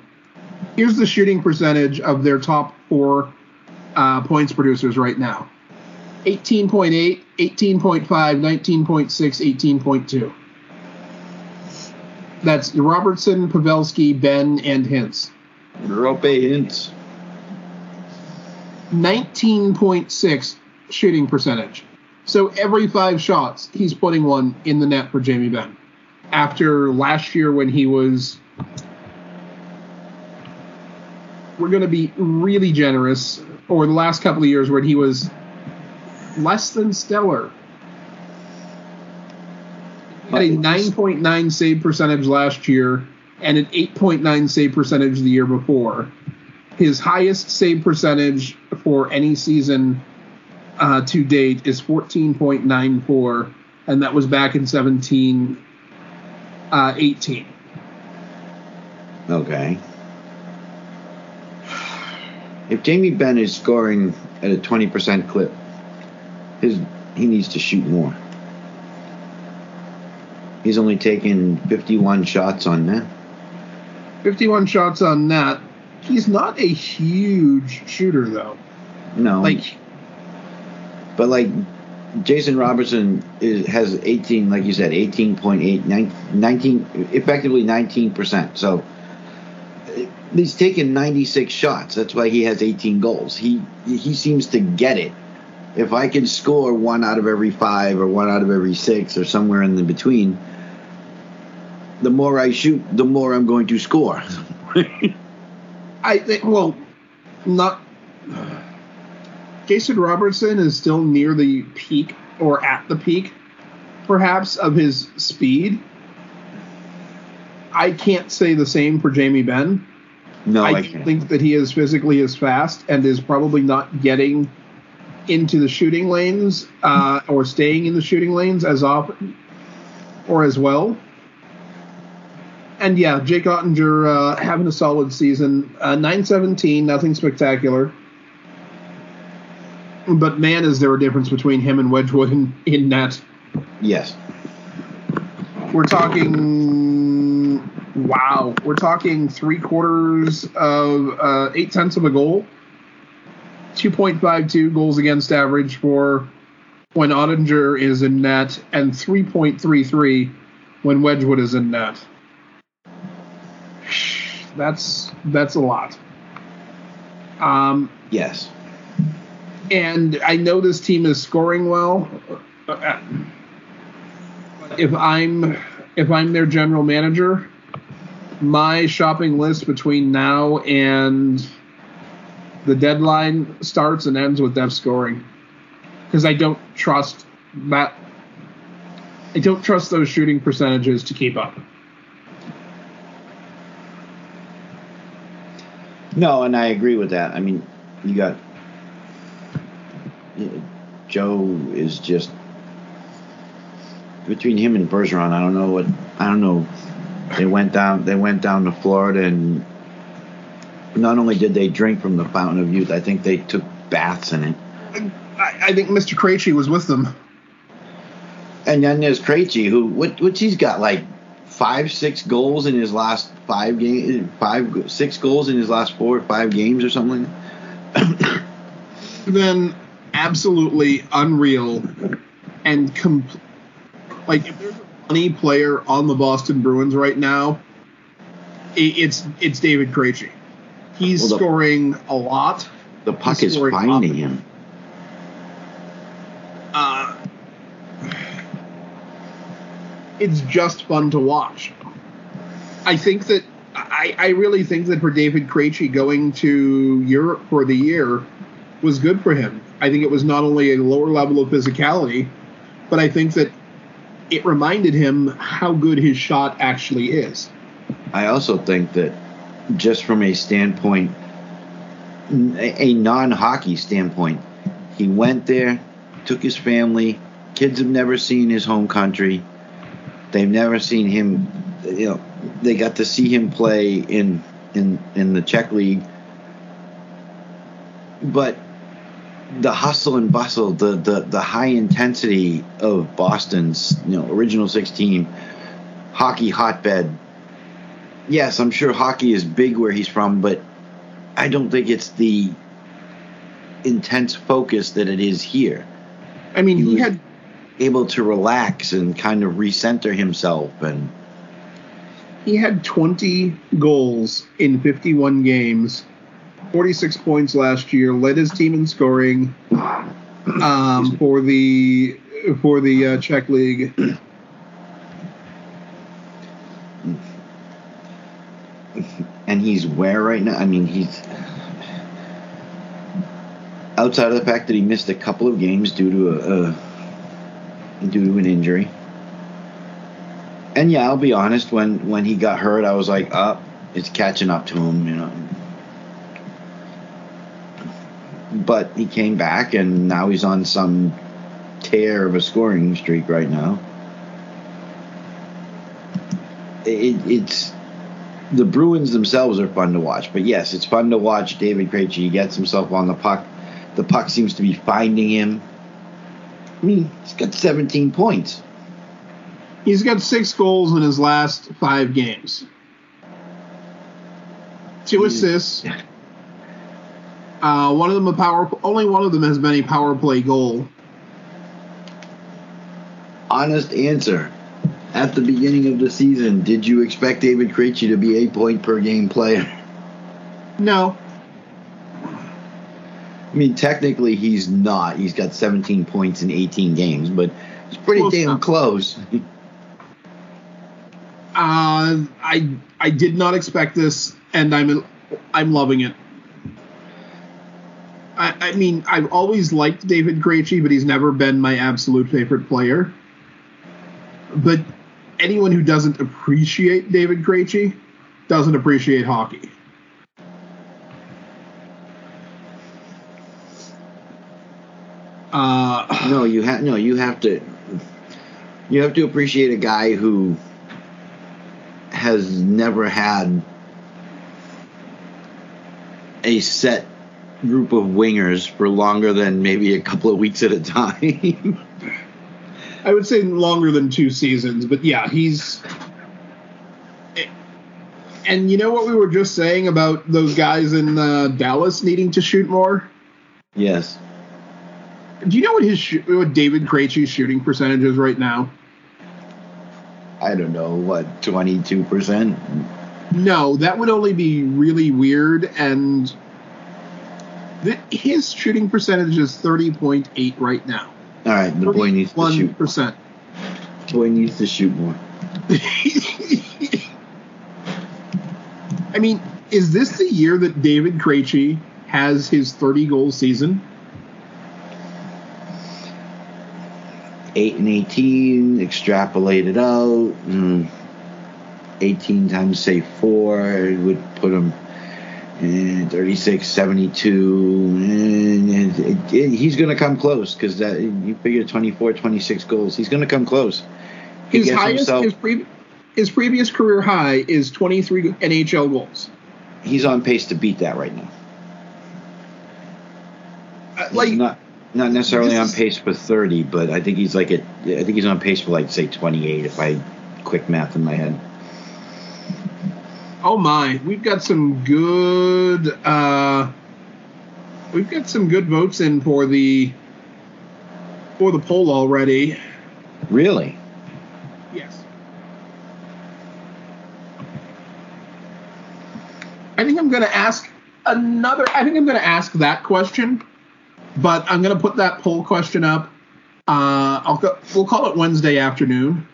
Here's the shooting percentage of their top four uh, points producers right now 18.8, 18.5, 19.6, 18.2. That's Robertson, Pavelski, Benn, and Hintz. Roope Hintz. 19.6 shooting percentage. So every five shots, he's putting one in the net for Jamie Benn. After last year when he was we're going to be really generous, or the last couple of years when he was less than stellar. Had a 9.9 save percentage last year and an 8.9 save percentage the year before. His highest save percentage for any season uh, to date is 14.94, and that was back in 17 uh, 18. Okay. If Jamie Benn is scoring at a 20% clip, his he needs to shoot more. He's only taken 51 shots on net. 51 shots on net. He's not a huge shooter, though. No. Like, But like Jason Robertson is, has 18, like you said, 18.8, 19, effectively 19%. So he's taken 96 shots. That's why he has 18 goals. He he seems to get it. If I can score one out of every five or one out of every six or somewhere in the between, the more I shoot, the more I'm going to score. [LAUGHS] I think, well, not. Jason Robertson is still near the peak, or at the peak, perhaps, of his speed. I can't say the same for Jamie Benn. no, I I, think that he is physically as fast and is probably not getting into the shooting lanes uh, or staying in the shooting lanes as often or as well. And yeah, Jake Oettinger uh, having a solid season. Uh, 917, nothing spectacular. But man, is there a difference between him and Wedgewood in, in net. yes. We're talking, wow, we're talking three quarters of uh, eight tenths of a goal, 2.52 goals against average for when Oettinger is in net, and 3.33 when Wedgewood is in net. That's that's a lot. Um, Yes. and I know this team is scoring well. If I'm if I'm their general manager, my shopping list between now and the deadline starts and ends with depth scoring because I don't trust that. I don't trust those shooting percentages to keep up. No, and I agree with that. I mean, you got Joe is just between him and Bergeron. I don't know what I don't know. They went down. They went down to Florida, and not only did they drink from the fountain of youth, I think they took baths in it. I, I think Mr. Krejci was with them. And then there's Krejci, who what what's he's got like five six goals in his last five games, five six goals in his last four or five games or something. [COUGHS] then absolutely unreal and com- like if there's a funny player on the Boston Bruins right now, it's it's David Krejci. He's Well, the- scoring a lot. The puck He's is finding up. him. Uh, it's just fun to watch. I think that I, I really think that for David Krejci going to Europe for the year was good for him. I think it was not only a lower level of physicality, but I think that it reminded him how good his shot actually is. I also think that just from a standpoint, a a non-hockey standpoint, he went there, took his family. Kids have never seen his home country. They've never seen him. You know, they got to see him play in in in the Czech league. But the hustle and bustle, the the the high intensity of Boston's you know original six team hockey hotbed yes, I'm sure hockey is big where he's from, but I don't think it's the intense focus that it is here. I mean, He he had Able to relax and kind of recenter himself and he had 20 goals in 51 games, 46 points last year. Led his team in scoring um, for the for the uh, Czech league. and he's where right now? I mean, he's outside of the fact that he missed a couple of games due to a, a due to an injury. And yeah, I'll be honest. When when he got hurt, I was like, "Up, oh, it's catching up to him," you know. But he came back, and now he's on some tear of a scoring streak right now. It, it's the Bruins themselves are fun to watch, but yes, it's fun to watch David Krejci. He gets himself on the puck. The puck seems to be finding him. I mean, he's got 17 points. He's got six goals in his last five games. Two assists. Uh, one of them a power. Only one of them has been a power play goal. Honest answer. At the beginning of the season, did you expect David Krejci to be a point per game player? No. I mean, technically, he's not. He's got 17 points in 18 games, but it's pretty close damn enough. close. [LAUGHS] uh, I I did not expect this, and I'm I'm loving it. I, I mean, I've always liked David Krejci, but he's never been my absolute favorite player. But anyone who doesn't appreciate David Krejci doesn't appreciate hockey. Uh, no, you have no. You have to. You have to appreciate a guy who has never had a set group of wingers for longer than maybe a couple of weeks at a time. [LAUGHS] I would say longer than two seasons, but yeah, he's. And you know what we were just saying about those guys in uh, Dallas needing to shoot more? Yes. Do you know what his what David Krejci's shooting percentage is right now? I don't know what twenty two percent. No, that would only be really weird. And his shooting percentage is 30.8 right now. All right, the boy needs to shoot. percent. Boy needs to shoot more. [LAUGHS] I mean, is this the year that David Krejci has his 30 goal season? 8 and 18, extrapolated out. Mm, 18 times, say, 4 would put him in 36, 72. And it, it, it, he's going to come close because you figure 24, 26 goals. He's going to come close. He his highest, himself, his, pre- his previous career high is 23 NHL goals. He's on pace to beat that right now. Uh, like, not not necessarily on pace for 30, but I think he's like at, I think he's on pace for like say 28 if I quick math in my head. Oh my, we've got some good uh we've got some good votes in for the for the poll already. Really? Yes. I think I'm going to ask another I think I'm going to ask that question but I'm going to put that poll question up. Uh, I'll go, we'll call it Wednesday afternoon.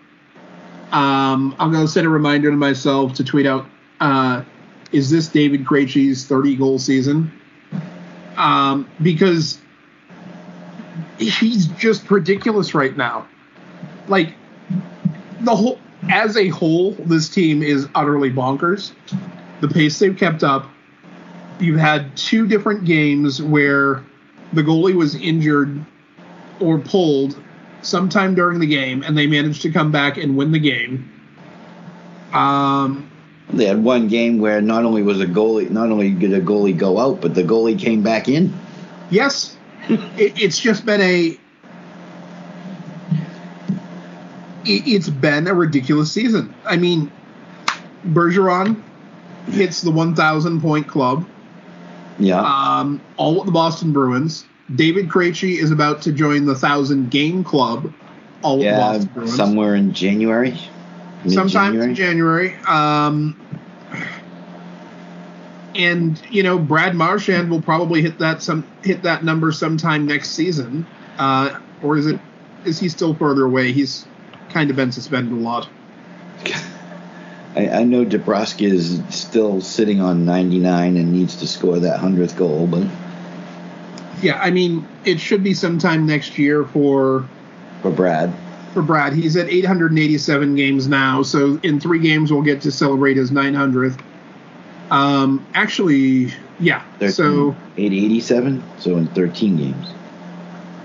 Um, I'm going to set a reminder to myself to tweet out: uh, Is this David Krejci's 30 goal season? Um, because he's just ridiculous right now. Like the whole, as a whole, this team is utterly bonkers. The pace they've kept up. You've had two different games where the goalie was injured or pulled sometime during the game, and they managed to come back and win the game. Um, they had one game where not only was a goalie, not only did a goalie go out, but the goalie came back in. Yes, [LAUGHS] it, it's just been a. It, it's been a ridiculous season. I mean, Bergeron hits the 1,000 point club. Yeah. Um, all with the Boston Bruins. David Krejci is about to join the thousand game club. All yeah, Boston Bruins. somewhere in January. Sometime in January. Um, and you know, Brad Marchand will probably hit that some hit that number sometime next season. Uh, or is it? Is he still further away? He's kind of been suspended a lot. [LAUGHS] I, I know DeBrusk is still sitting on 99 and needs to score that 100th goal, but Yeah, I mean, it should be sometime next year for for Brad, for Brad. He's at 887 games now, so in three games we'll get to celebrate his 900th. Um, actually, yeah. 13, So 887, so in 13 games.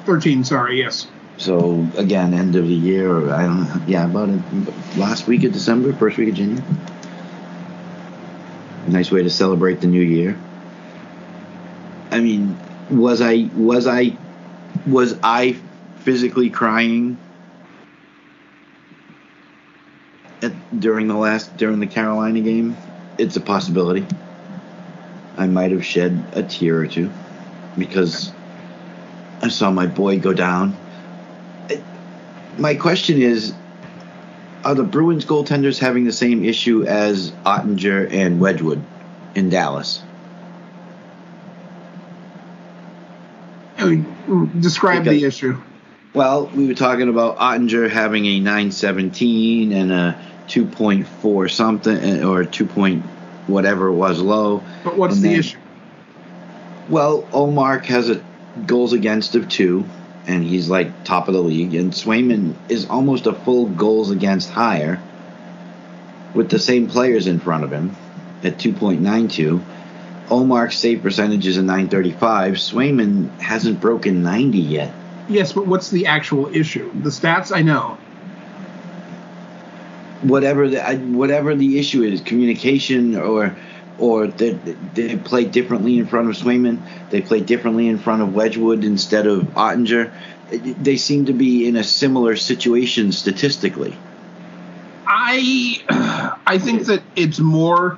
13. Sorry, yes. So again, end of the year, I don't know, yeah, about last week of December, first week of January. Nice way to celebrate the new year. I mean, was I was I was I physically crying at, during the last during the Carolina game? It's a possibility. I might have shed a tear or two because I saw my boy go down my question is are the Bruins goaltenders having the same issue as Oettinger and Wedgewood in Dallas? I mean, describe Because- the issue. Well, we were talking about Ottinger having a 917 and a 2.4 something eh, or 2 point whatever it was low. But what's the issue? Well, Ullmark has a goals against of two, and he's like top of the league. And Swayman is almost a full goals against higher with the same players in front of him at 2.92. Ullmark's save percentage is a 935. Swayman hasn't broken 90 yet. Yes, but what's the actual issue? The stats I know. Whatever the uh, whatever the issue is, communication or or they, they play differently in front of Swayman. They play differently in front of Wedgewood instead of Oettinger. They seem to be in a similar situation statistically. I I think that it's more.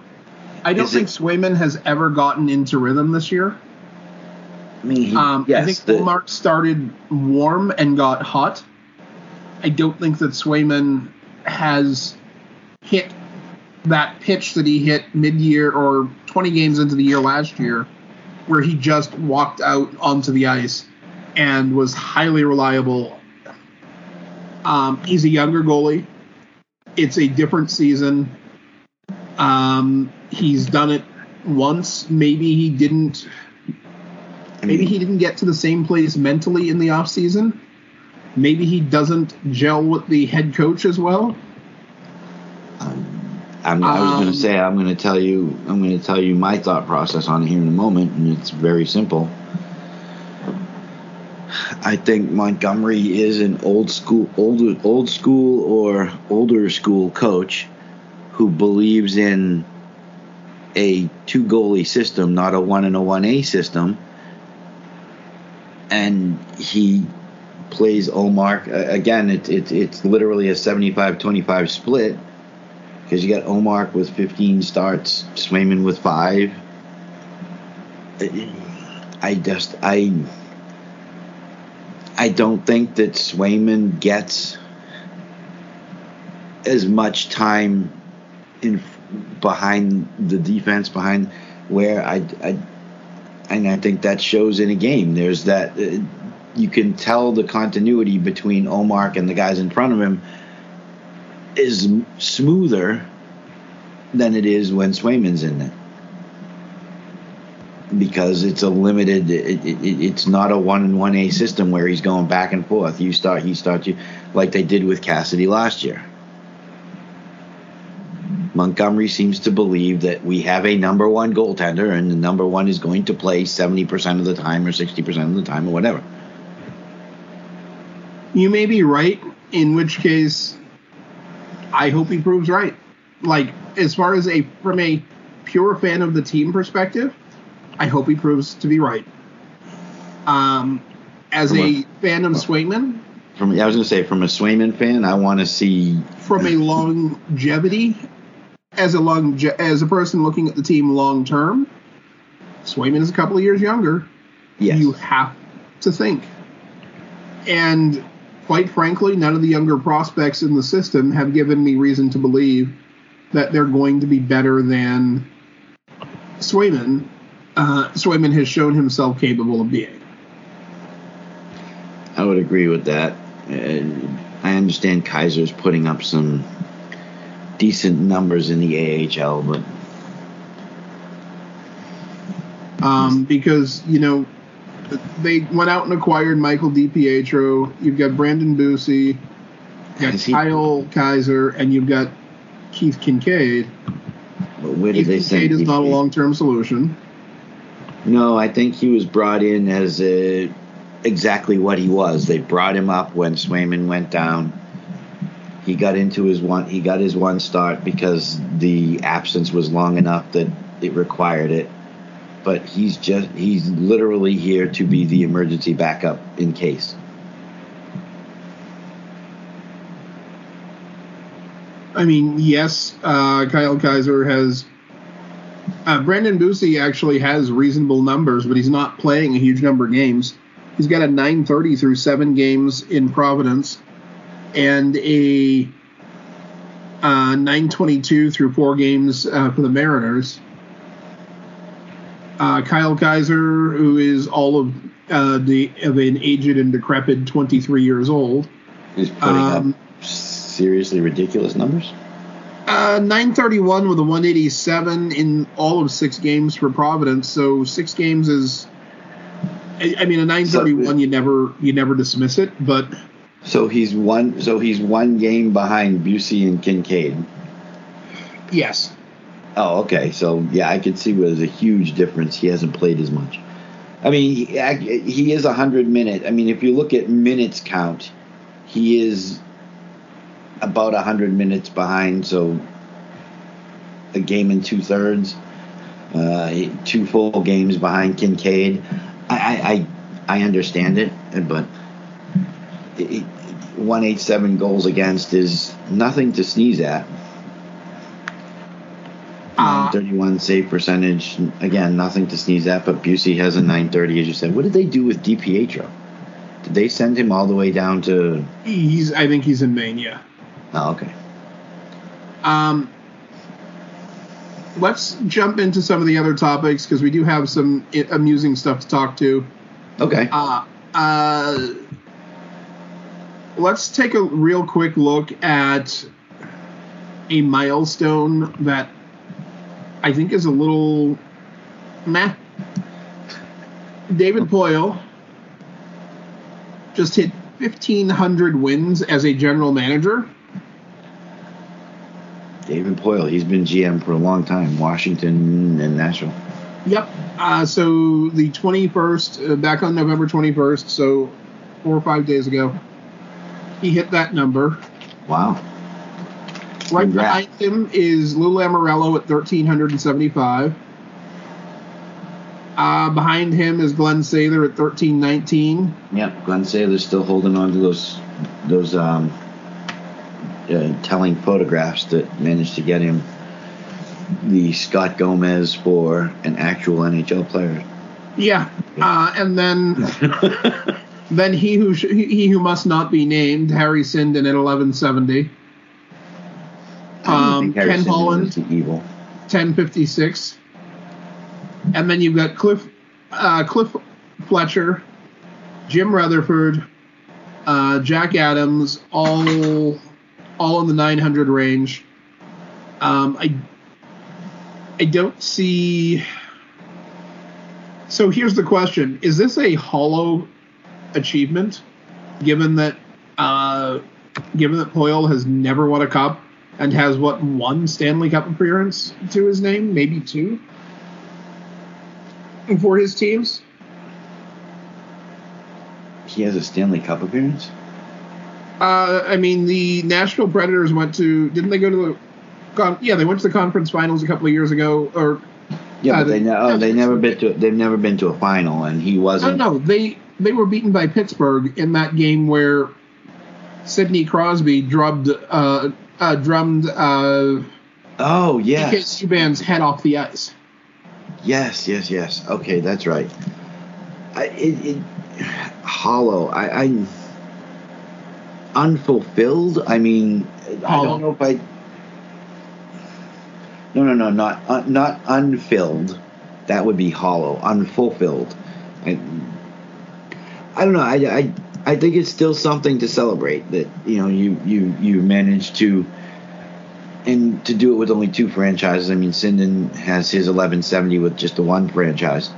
I don't Is it- think Swayman has ever gotten into rhythm this year. I mean, he, Um, yes, I think the- Ullmark started warm and got hot. I don't think that Swayman has hit that pitch that he hit mid-year or 20 games into the year last year, where he just walked out onto the ice and was highly reliable. Um, he's a younger goalie. It's a different season. Um, he's done it once. Maybe he didn't Maybe he didn't get to the same place mentally in the offseason. Maybe he doesn't gel with the head coach as well. I'm, I was going Um, to say I'm going to tell you I'm going to tell you my thought process on it here in a moment, and it's very simple. I think Montgomery is an old school, old old school or older school coach who believes in a two goalie system, not a one and a one A system, and he plays Ullmark uh, again. It, it, it's literally a 75-25 split because you got Ullmark with 15 starts, Swayman with five. I just I I don't think that Swayman gets as much time in behind the defense behind where I, I and I think that shows in a game. There's that uh, you can tell the continuity between Ullmark and the guys in front of him is smoother than it is when Swayman's in it because it's a limited it, it, it- it's not a one and one A system where he's going back and forth. You start he starts you like they did with Cassidy last year. Montgomery seems to believe that we have a number one goaltender and the number one is going to play 70% of the time or 60% of the time or whatever. You may be right, in which case, I hope he proves right. Like, as far as a from a pure fan of the team perspective, I hope he proves to be right. Um, as From a a- fan of Swayman, from I was going to say from a Swayman fan I want to see from a longevity, as a long as a person looking at the team long term, Swayman is a couple of years younger. yes You have to think, and quite frankly, none of the younger prospects in the system have given me reason to believe that they're going to be better than Swayman. Uh, Swayman has shown himself capable of being. I would agree with that. Uh, I understand Keyser's putting up some decent numbers in the AHL, but um, because you know they went out and acquired Michael DiPietro. You've got Brandon Bussi, you've got he- Kyle Keyser, and you've got Keith Kinkaid. but where did Keith they Kinkaid is not a long-term solution. No, I think he was brought in as a, exactly what he was. They brought him up when Swayman went down. He got into his one. He got his one start because the absence was long enough that it required it. But he's just he's literally here to be the emergency backup in case. I mean, yes, uh, Kyle Keyser has. Uh, Brandon Bussi actually has reasonable numbers, but he's not playing a huge number of games. He's got a 930 through seven games in Providence and a uh, 922 through four games uh, for the Mariners. Uh, Kyle Keyser, who is all of uh, the of an aged and decrepit 23 years old, He's putting Um, up seriously ridiculous numbers. Uh, 931 with a 187 in all of six games for Providence. So six games is, I, I mean, a 931 you never you never dismiss it, but So he's one. So he's one game behind Bussi and Kinkaid. yes, Oh, okay. So yeah, I could see where there's a huge difference. He hasn't played as much. I mean, he, he is a hundred minute. I mean, if you look at minutes count, he is about a hundred minutes behind. So a game and two thirds, uh, two full games behind Kinkaid. I I, I, understand it, but it, one eight seven goals against is nothing to sneeze at. Uh, 931 save percentage. Again, nothing to sneeze at, but Bussi has a 930, as you said. What did they do with DiPietro? Did they send him all the way down to. he's I think he's in Mania. Oh, okay. Um, let's jump into some of the other topics because we do have some amusing stuff to talk to. Okay. Uh, uh, let's take a real quick look at a milestone that I think is a little meh. David Poile just hit 1,500 wins as a general manager. David Poile, he's been GM for a long time, Washington and Nashville. Yep. Uh, so the 21st, uh, back on November 21st, so four or five days ago, he hit that number. Wow. Right Congrats. behind him is Lou Lamoriello at 1,375. Uh, behind him is Glen Sather at 1,319. Yep. Glenn Saylor's still holding on to those those um, uh, telling photographs that managed to get him the Scott Gomez for an actual NHL player. Yeah. Uh, and then [LAUGHS] then he who sh- he who must not be named, Harry Sinden at 1170. Um, Ken Holland. evil. 1056. And then you've got Cliff uh, Cliff Fletcher, Jim Rutherford, uh, Jack Adams, all all in the 900 range. Um, I I don't see. So here's the question: Is this a hollow achievement, given that uh, given that Poile has never won a cup and has what one Stanley Cup appearance to his name, maybe two for his teams? He has a Stanley Cup appearance. Uh, I mean, the Nashville Predators went to didn't they go to the? Con- yeah, they went to the conference finals a couple of years ago. Or Yeah, Uh, but they, the- ne- oh, they never been to. They've never been to a final, and he wasn't. no, they they were beaten by Pittsburgh in that game where Sidney Crosby drubbed uh, uh, drummed uh, Oh yes, Subban's head off the ice. yes, yes, yes. Okay, that's right. I, it, it hollow. I, I unfulfilled. I mean, I don't know if I. No, no, no, not uh, not unfilled. That would be hollow. Unfulfilled. I, I don't know. I, I I think it's still something to celebrate that you know you you you managed to and to do it with only two franchises. I mean, Sinden has his 1170 with just the one franchise.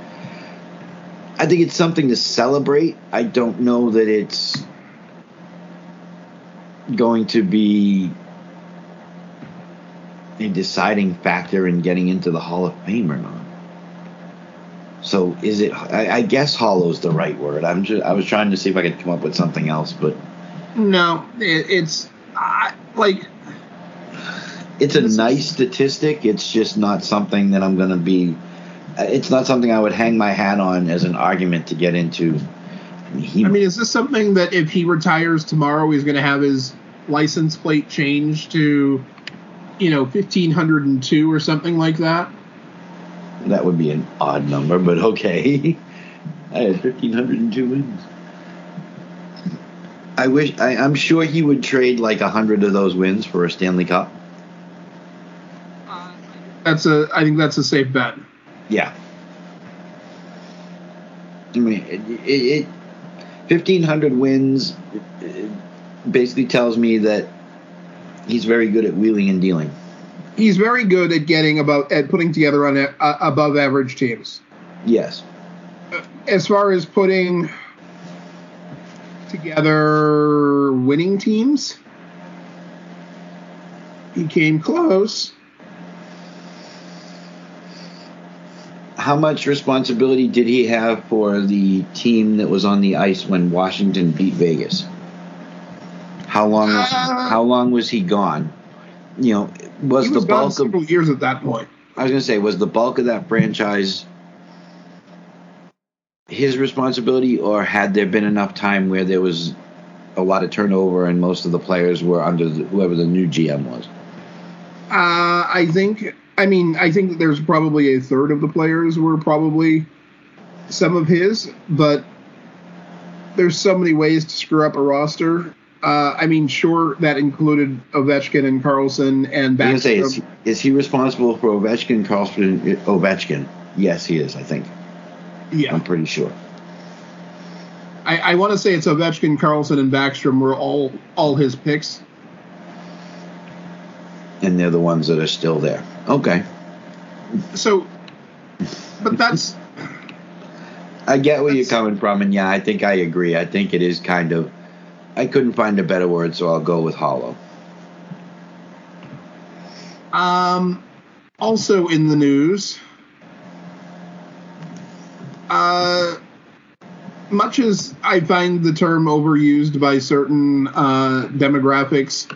I think it's something to celebrate. I don't know that it's going to be a deciding factor in getting into the Hall of Fame or not. So is it? I, I guess "hollow's" the right word. I'm just. I was trying to see if I could come up with something else, but No, it, it's uh, like it's a nice statistic. It's just not something that I'm going to be. uh, It's not something I would hang my hat on as an argument to get into. He, I mean, is this something that if he retires tomorrow, he's going to have his license plate changed to, you know, fifteen hundred and two or something like that? That would be an odd number, but okay. [LAUGHS] I had 1,502 wins. I wish. I, I'm sure he would trade like a hundred of those wins for a Stanley Cup. That's a. I think that's a safe bet. Yeah. I mean, it, it, it 1,500 wins it basically tells me that he's very good at wheeling and dealing. He's very good at getting about at putting together on a, uh, above average teams. Yes. As far as putting together winning teams, he came close. How much responsibility did he have for the team that was on the ice when Washington beat Vegas? How long? Uh, how long was he gone? You know, was, was the bulk of years at that point. I was going to say, was the bulk of that franchise his responsibility, or had there been enough time where there was a lot of turnover and most of the players were under the, whoever the new GM was? Uh, I think. I mean, I think that there's probably a third of the players were probably some of his, but there's so many ways to screw up a roster. Uh, I mean, sure, that included Ovechkin and Carlson and I was going to Backstrom. say, is, is he responsible for Ovechkin, Carlson, Ovechkin? Yes, he is. I think. yeah, I'm pretty sure. I, I want to say it's Ovechkin, Carlson, and Backstrom were all all his picks. And they're the ones that are still there. Okay. So, but that's [LAUGHS] I get where you're coming from, and yeah, I think I agree. I think it is kind of. I couldn't find a better word, so I'll go with hollow. Um, also in the news, uh, much as I find the term overused by certain uh, demographics,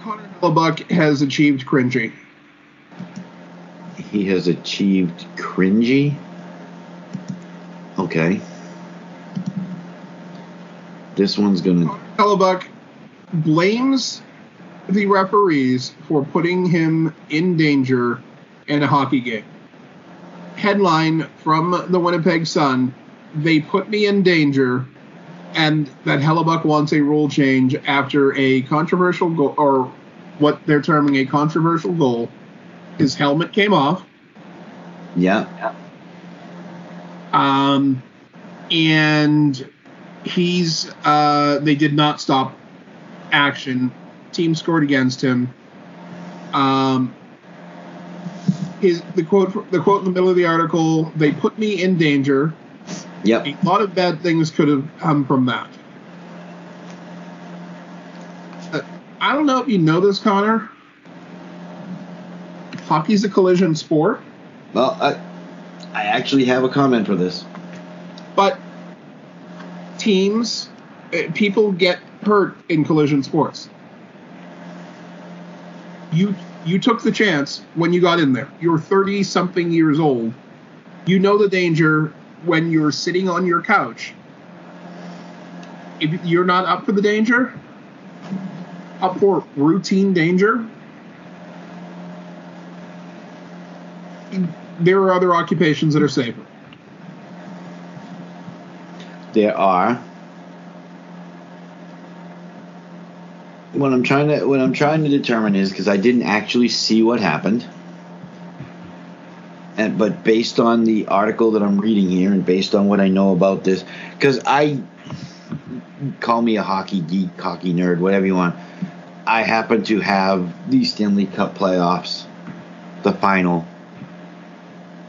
Connor Hellebuyck has achieved cringy. He has achieved cringy. Okay. This one's gonna. Hellebuyck blames the referees for putting him in danger in a hockey game. Headline from the Winnipeg Sun They put me in danger, and that Hellebuyck wants a rule change after a controversial goal, or what they're terming a controversial goal. His helmet came off. Yeah. Um, and he's uh, they did not stop action. Team scored against him. Um, his the quote the quote in the middle of the article: "They put me in danger. Yep. A lot of bad things could have come from that." Uh, I don't know if you know this, Connor. Hockey's a collision sport. Well, I, I actually have a comment for this. Teams, uh, people get hurt in collision sports. You you took the chance when you got in there. You're 30 something years old. You know the danger when you're sitting on your couch. If you're not up for the danger, up for routine danger, there are other occupations that are safer. There are. What I'm trying to what I'm trying to determine is because I didn't actually see what happened, and but based on the article that I'm reading here and based on what I know about this, because I call me a hockey geek, hockey nerd, whatever you want. I happen to have the Stanley Cup playoffs, the final,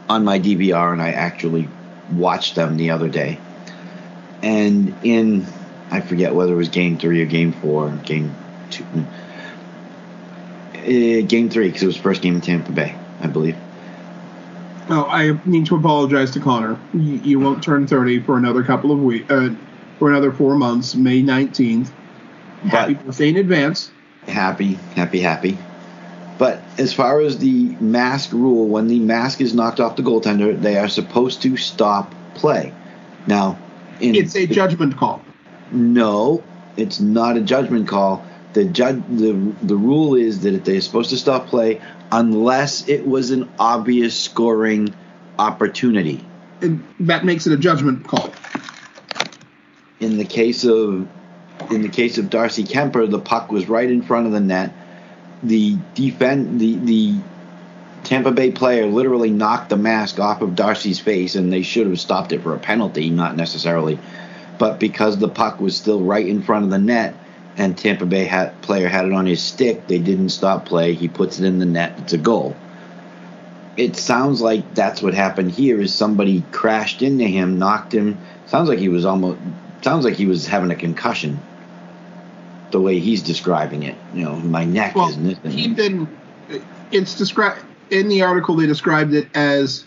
on my DVR, and I actually watched them the other day. And in, I forget whether it was game three or game four, game two, uh, game three, because it was first game in Tampa Bay, I believe. Oh, I need to apologize to Connor. You, you won't turn 30 for another couple of weeks, uh, for another four months, May 19th. Happy But birthday in advance. happy, happy, happy. But as far as the mask rule, when the mask is knocked off the goaltender, they are supposed to stop play. Now, in It's a judgment call. No, it's not a judgment call. The judge the the rule is that they're supposed to stop play unless it was an obvious scoring opportunity. And that makes it a judgment call. In the case of in the case of Darcy Kuemper, the puck was right in front of the net. The defend the the Tampa Bay player literally knocked the mask off of Darcy's face, and they should have stopped it for a penalty, not necessarily. But because the puck was still right in front of the net, and Tampa Bay had, player had it on his stick, they didn't stop play. He puts it in the net. It's a goal. It sounds like that's what happened here. Is somebody crashed into him, knocked him. Sounds like he was almost. Sounds like he was having a concussion. The way he's describing it, you know, my neck Well, isn't it? he didn't. It's described in the article. They described it as.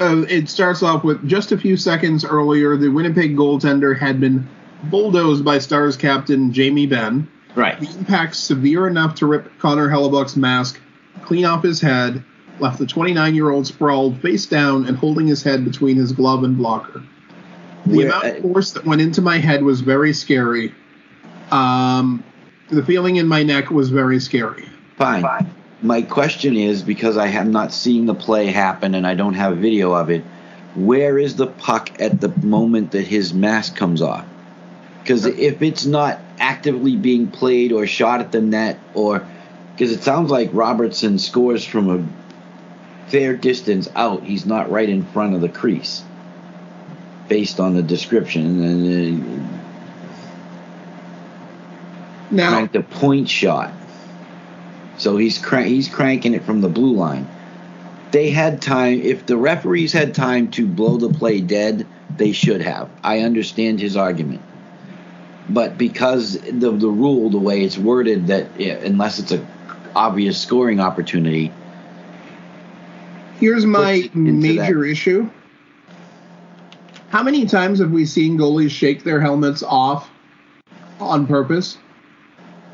Uh, it starts off with just a few seconds earlier, the Winnipeg goaltender had been bulldozed by Stars captain Jamie Benn. right. The impact severe enough to rip Connor Hellebuyck's mask clean off his head, left the 29 year old sprawled face down and holding his head between his glove and blocker. The Where- amount of force that went into my head was very scary. Um, the feeling in my neck was very scary. Fine. My question is because I have not seen the play happen and I don't have video of it. Where is the puck at the moment that his mask comes off? Because if it's not actively being played or shot at the net, or because it sounds like Robertson scores from a fair distance out, he's not right in front of the crease, based on the description. And uh, Now, cranked a point shot. So he's crank, he's cranking it from the blue line. They had time. If the referees had time to blow the play dead, they should have. I understand his argument, but because the the rule, the way it's worded, that yeah, unless it's a obvious scoring opportunity, here's my puts it into major issue. How many times have we seen goalies shake their helmets off on purpose?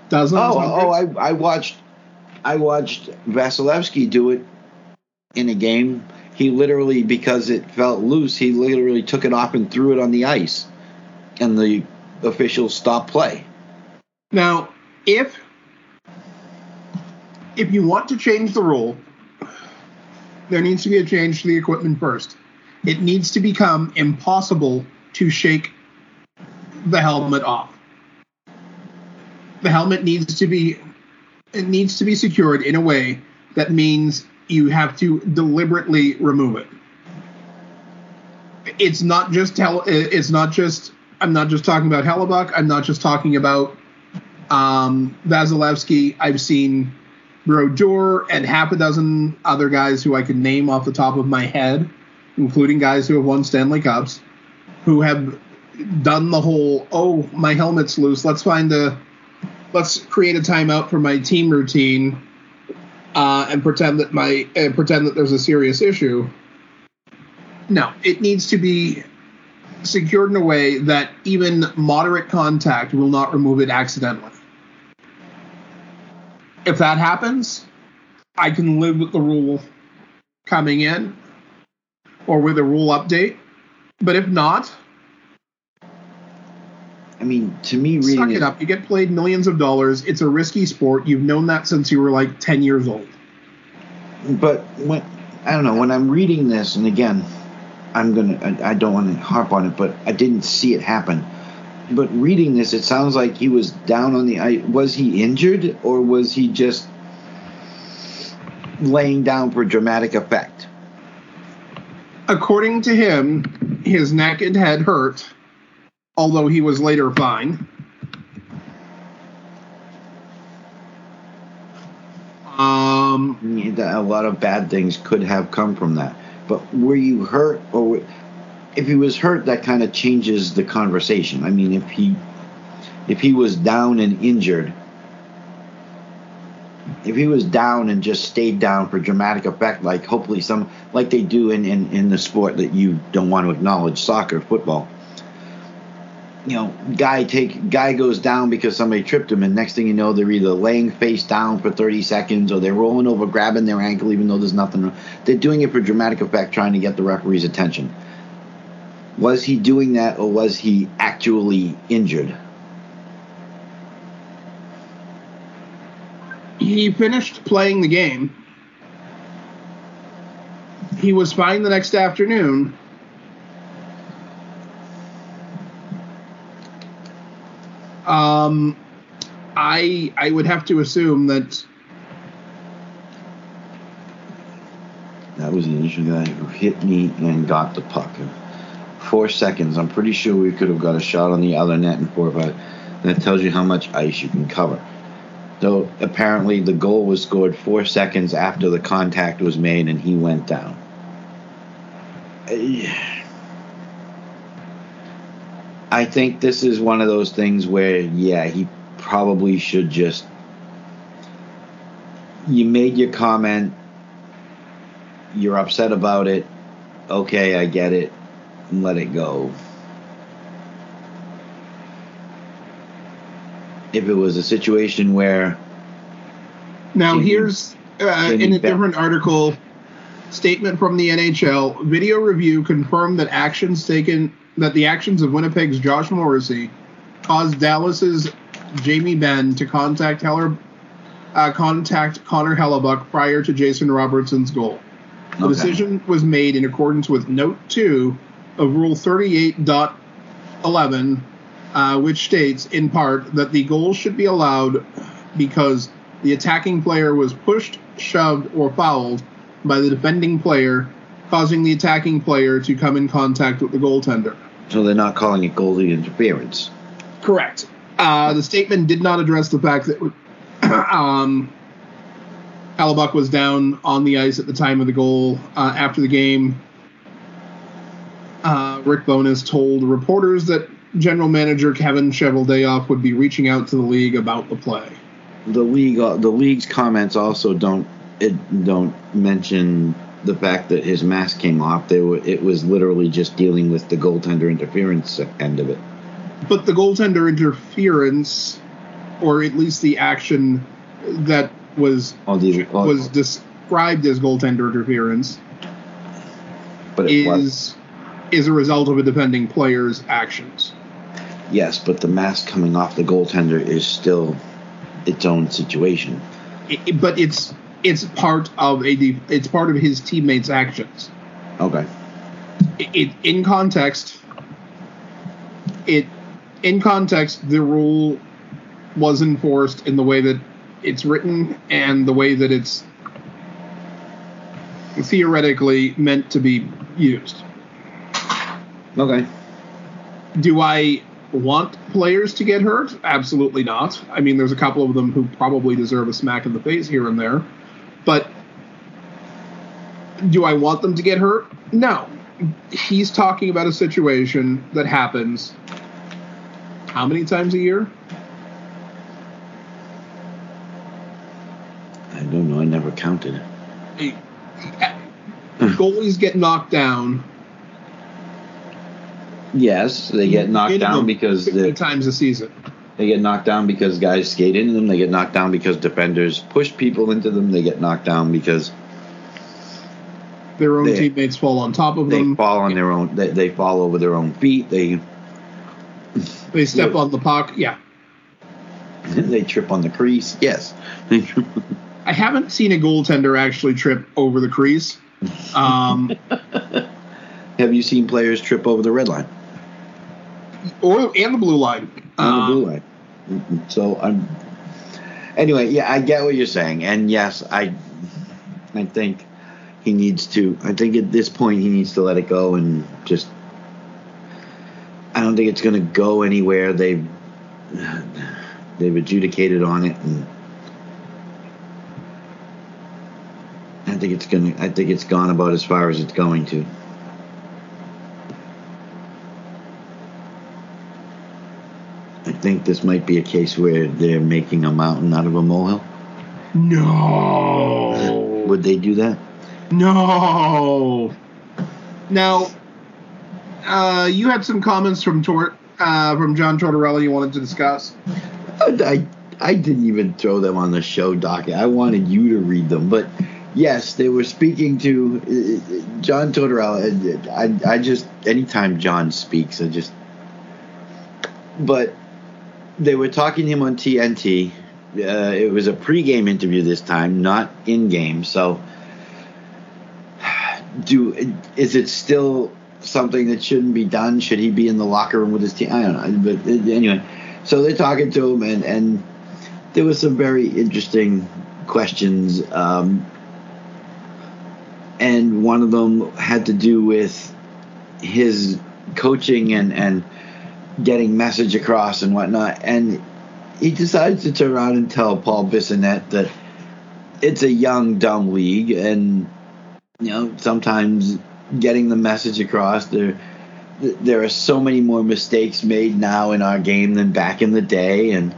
Dozens. Oh, oh. I, I watched, I watched Vasilevskiy do it in a game. He literally, because it felt loose, he literally took it off and threw it on the ice, and the officials stopped play. Now, if if you want to change the rule, there needs to be a change to the equipment first. It needs to become impossible to shake the helmet off. The helmet needs to be it needs to be secured in a way that means you have to deliberately remove it. It's not just hel- it's not just I'm not just talking about Hellebuyck. I'm not just talking about um, Vasilevskiy. I've seen Brodeur and half a dozen other guys who I can name off the top of my head, including guys who have won Stanley Cups, who have done the whole "oh my helmet's loose, let's find a, let's create a timeout for my team routine, uh, and pretend that my pretend that there's a serious issue." No, it needs to be secured in a way that even moderate contact will not remove it accidentally. If that happens, I can live with the rule coming in or with a rule update. But if not, I mean, to me, suck reading it up. You get played millions of dollars. It's a risky sport. You've known that since you were like 10 years old. but when I don't know when I'm reading this, and again, I'm gonna I, I don't want to harp on it, but I didn't see it happen. But reading this, it sounds like he was down on the ice. Was he injured, or was he just laying down for dramatic effect? According to him, his neck and head hurt, although he was later fine. Um, a lot of bad things could have come from that. But were you hurt, or if he was hurt, that kind of changes the conversation. I mean, if he if he was down and injured, if he was down and just stayed down for dramatic effect, like hopefully some like they do in, in, in the sport that you don't want to acknowledge, soccer, football. You know, guy take guy goes down because somebody tripped him, and next thing you know, they're either laying face down for 30 seconds or they're rolling over, grabbing their ankle, even though there's nothing. They're doing it for dramatic effect, trying to get the referee's attention. Was he doing that, or was he actually injured? he finished playing the game. He was fine the next afternoon. Um, I I would have to assume that That was the initial guy who hit me and got the puck. Four seconds. I'm pretty sure we could have got a shot on the other net in four five. That tells you how much ice you can cover. Though apparently the goal was scored four seconds after the contact was made and he went down. I think this is one of those things where, yeah, he probably should just. You made your comment you're upset about it. Okay, I get it. Let it go. If it was a situation where Now, Jimmy- here's uh, Jimmy in a different article statement from the NHL. Video review confirmed that actions taken that the actions of Winnipeg's Josh Morrissey caused Dallas's Jamie Benn to contact Heller, uh, contact Connor Hellebuyck prior to Jason Robertson's goal. The Okay. decision was made in accordance with Note 2 of Rule 38.11, uh, which states, in part, that the goal should be allowed because the attacking player was pushed, shoved, or fouled by the defending player, causing the attacking player to come in contact with the goaltender. So they're not calling it goalie interference. Correct. Uh, the statement did not address the fact that [CLEARS THROAT] um, Hellebuyck was down on the ice at the time of the goal. Uh, after the game, uh, Rick Bowness told reporters that general manager Kevin Cheveldayoff would be reaching out to the league about the play. The league, uh, the league's comments also don't it don't mention the fact that his mask came off. They were, it was literally just dealing with the goaltender interference end of it. But the goaltender interference, or at least the action that was was described as goaltender interference, but it was is is a result of a defending player's actions. yes, but the mask coming off the goaltender is still its own situation. I- I- but it's it's part of a it's part of his teammates' actions. Okay. It, it in context, it in context the rule was enforced in the way that it's written and the way that it's theoretically meant to be used. Okay. Do I want players to get hurt? Absolutely not. I mean, there's a couple of them who probably deserve a smack in the face here and there. But do I want them to get hurt? No. He's talking about a situation that happens how many times a year? I don't know. I never counted. It. Goalies get knocked down Yes, they get knocked down because the, times a season. They get knocked down because guys skate into them. They get knocked down because defenders push people into them. They get knocked down because Their own They- teammates fall on top of they them. fall on their own. They, they fall over their own feet. They They step on the puck. Yeah. [LAUGHS] they trip on the crease. Yes. [LAUGHS] I haven't seen a goaltender actually trip over the crease. Um, [LAUGHS] Have you seen players trip over the red line or and the blue line. Um, the blue line? Mm-mm. So I'm. Anyway, yeah, I get what you're saying, and yes, I, I think he needs to. I think at this point he needs to let it go and just. I don't think it's going to go anywhere. They've they've adjudicated on it, and I think it's gonna. I think it's gone about as far as it's going to. Think this might be a case where they're making a mountain out of a molehill. No. Would they do that? No. Now, uh, you had some comments from Tor- uh, from John Tortorella you wanted to discuss. I, I didn't even throw them on the show docket. I wanted you to read them, but yes, they were speaking to uh, John Tortorella. I, I just anytime John speaks, I just. But they were talking to him on TNT. Uh, it was a pregame interview this time, not in game. So, do is it still something that shouldn't be done? Should he be in the locker room with his team? I don't know. But uh, anyway, so they're talking to him, and and there was some very interesting questions. Um, and one of them had to do with his coaching and and getting message across and whatnot. And he decides to turn around and tell Paul Bissonnette that it's a young, dumb league, and you know sometimes getting the message across there. There are so many more mistakes made now in our game than back in the day, and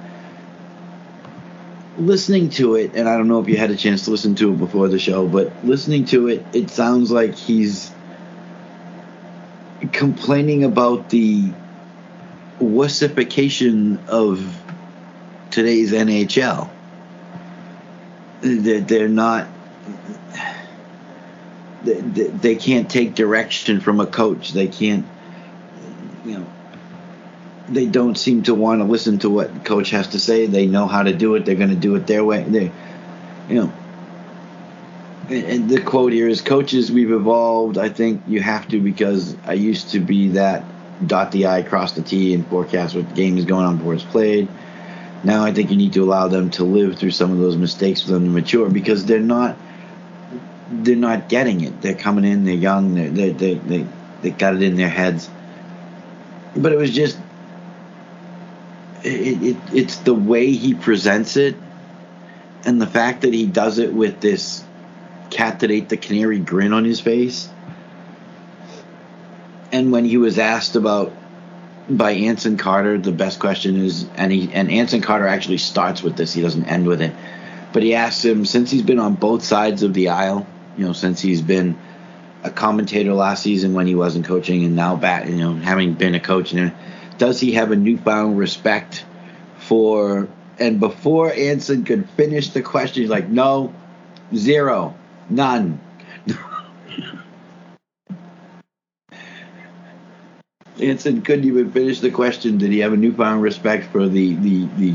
listening to it, and I don't know if you had a chance to listen to it before the show, but listening to it, it sounds like he's complaining about the wussification of today's NHL. They're, they're not. They, they can't take direction from a coach. They can't, you know, they don't seem to want to listen to what coach has to say. They know how to do it. They're going to do it their way. They, you know, and the quote here is, "Coaches, we've evolved. I think you have to because I used to be that dot the i, cross the t, and forecast what game is going on before it's played. Now I think you need to allow them to live through some of those mistakes for them to mature because they're not." They're not getting it. They're coming in. They're young. They're, they they they they got it in their heads. But it was just it, it, it's the way he presents it and the fact that he does it with this cat that ate the canary grin on his face and when he was asked about by Anson Carter the best question is and he and Anson Carter actually starts with this he doesn't end with it but he asks him since he's been on both sides of the aisle you know since he's been a commentator last season when he wasn't coaching and now back you know having been a coach and does he have a newfound respect for and before Anson could finish the question, he's like, no, zero, none. Anson couldn't even finish the question. Did he have a newfound respect for the the, the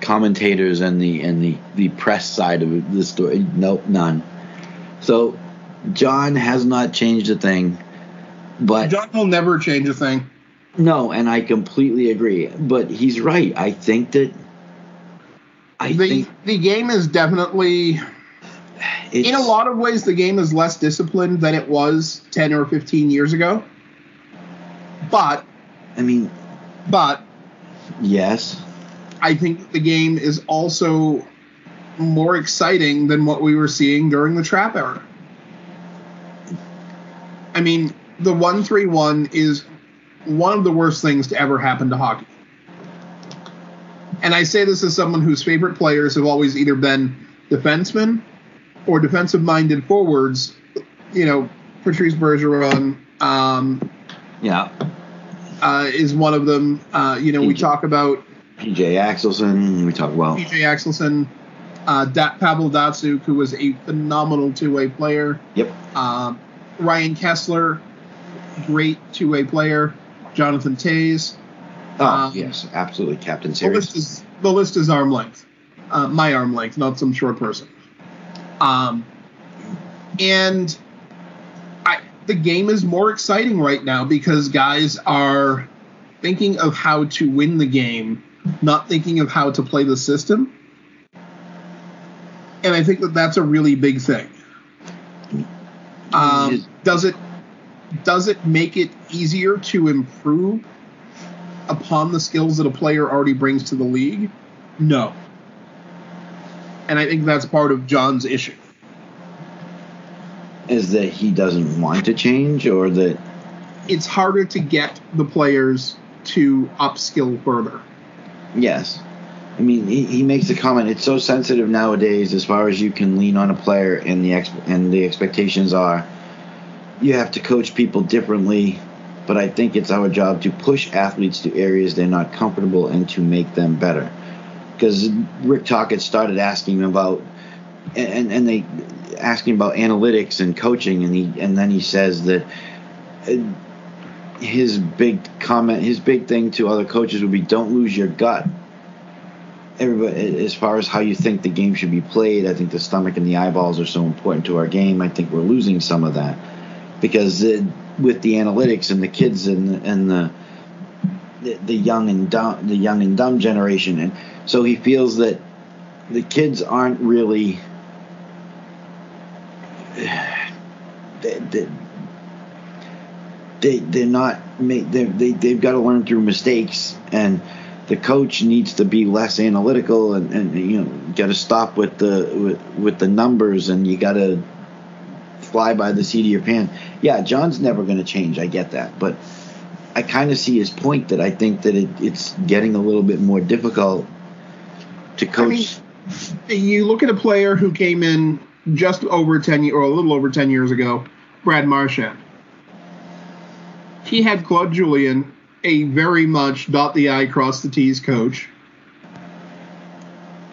commentators and the and the, the press side of the story? Nope, none. So John has not changed a thing. But John will never change a thing. No, and I completely agree. But he's right. I think that I the think the game is definitely it's, in a lot of ways the game is less disciplined than it was 10 or 15 years ago. But I mean, but yes, I think the game is also more exciting than what we were seeing during the trap era. I mean, the 131 is one of the worst things to ever happen to hockey. And I say this as someone whose favorite players have always either been defensemen or defensive minded forwards. You know, Patrice Bergeron um, yeah. Uh, is one of them. Uh, you know, we talk about PJ Axelsson. We talk about PJ Axelsson, uh, da- Pavel Datsyuk, who was a phenomenal two way player. Yep. Um, Ryan Kesler, great two way player. Jonathan Toews. Oh Um, yes, absolutely, Captain The Series. list is the list is arm length, uh, my arm length, not some short person. Um, and the game is more exciting right now because guys are thinking of how to win the game, not thinking of how to play the system. And I think that that's a really big thing. Um, does it does it make it easier to improve upon the skills that a player already brings to the league? No. And I think that's part of John's issue. Is that he doesn't want to change, or that It's harder to get the players to upskill further. yes. I mean, he, he makes the comment. It's so sensitive nowadays, as far as you can lean on a player, and the ex- and the expectations are, you have to coach people differently. But I think it's our job to push athletes to areas they're not comfortable and to make them better. Because Rick Tocchet started asking about, and and they asking about analytics and coaching, and he and then he says that uh, his big comment, his big thing to other coaches would be, don't lose your gut. Everybody as far as how you think the game should be played i think the stomach and the eyeballs are so important to our game i think we're losing some of that. Because uh, with the analytics and the kids and and the, the young and dumb the young and dumb generation and so he feels that the kids aren't really they, they, they they're not ma- they they they've got to learn through mistakes and the coach needs to be less analytical and, and you know got to stop with the with, with the numbers and you got to fly by the seat of your pants. Yeah, John's never going to change. I get that, but I kind of see his point that I think that it, it's getting a little bit more difficult to coach. You look at a player who came in just over 10 years, or a little over 10 years ago, Brad Marchand. He had Claude Julien, a very much dot the I, cross the T's coach.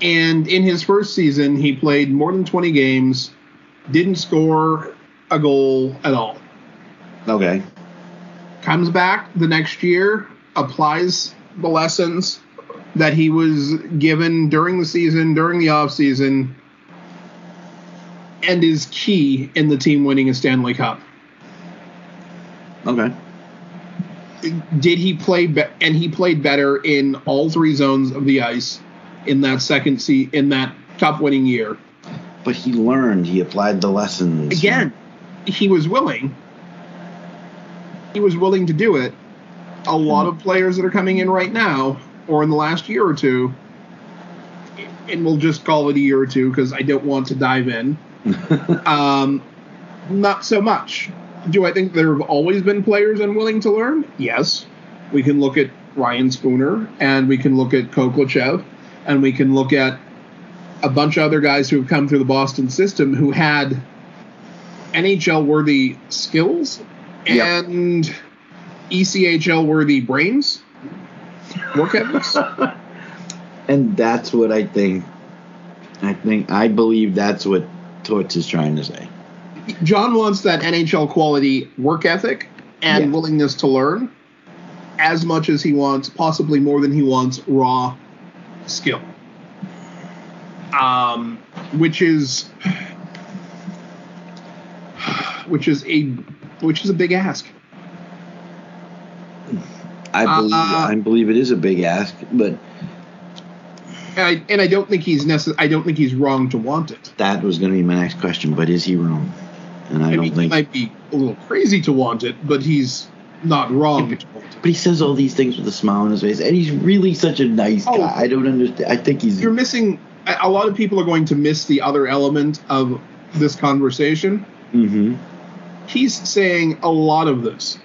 And in his first season, he played more than 20 games, didn't score a goal at all. okay, Comes back the next year, applies the lessons that he was given during the season, during the off season, and is key in the team winning a Stanley Cup. okay, Did he play be- and he played better in all three zones of the ice in that second se- in that cup winning year. but he learned. He applied the lessons Again, he was willing. He was willing to do it. A lot of players that are coming in right now, or in the last year or two, and we'll just call it a year or two because I don't want to dive in. [LAUGHS] um, not so much. Do I think there have always been players unwilling to learn? Yes. We can look at Ryan Spooner, and we can look at Khokhlachev, and we can look at a bunch of other guys who have come through the Boston system who had NHL worthy skills Yep. and ECHL worthy brains, work ethics. [LAUGHS] and that's what I think. I think I believe that's what Torts is trying to say. John wants that NHL quality work ethic and Yeah. willingness to learn as much as he wants, possibly more than he wants raw skill. Um, which is which is a which is a big ask. I believe Uh, I believe it is a big ask, but And I, and I don't think he's necess- I don't think he's wrong to want it. that was going to be my next question. But is he wrong? And I, I, don't mean, he might be a little crazy to want it, but he's not wrong to want it. But he says all these things with a smile on his face, and he's really such a nice Oh. guy. I don't understand. I think he's. You're missing. A lot of people are going to miss the other element of this conversation. hmm He's saying a lot of this,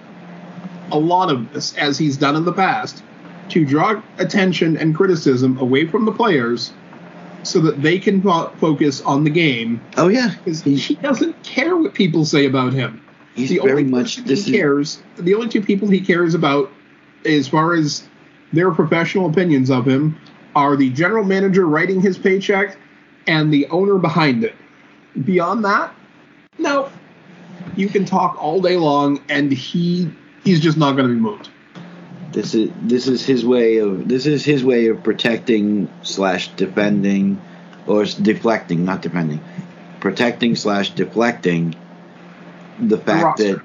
a lot of this, as he's done in the past, to draw attention and criticism away from the players, so that they can fo- focus on the game. Oh yeah, Because he's, he doesn't care what people say about him. he's the very only much. He is cares. The only two people he cares about, as far as their professional opinions of him, are the general manager writing his paycheck and the owner behind it. Beyond that, no. You can talk all day long, and he he's just not going to be moved. This is this is his way of this is his way of protecting slash defending, or deflecting, not defending, protecting slash deflecting the fact roster. that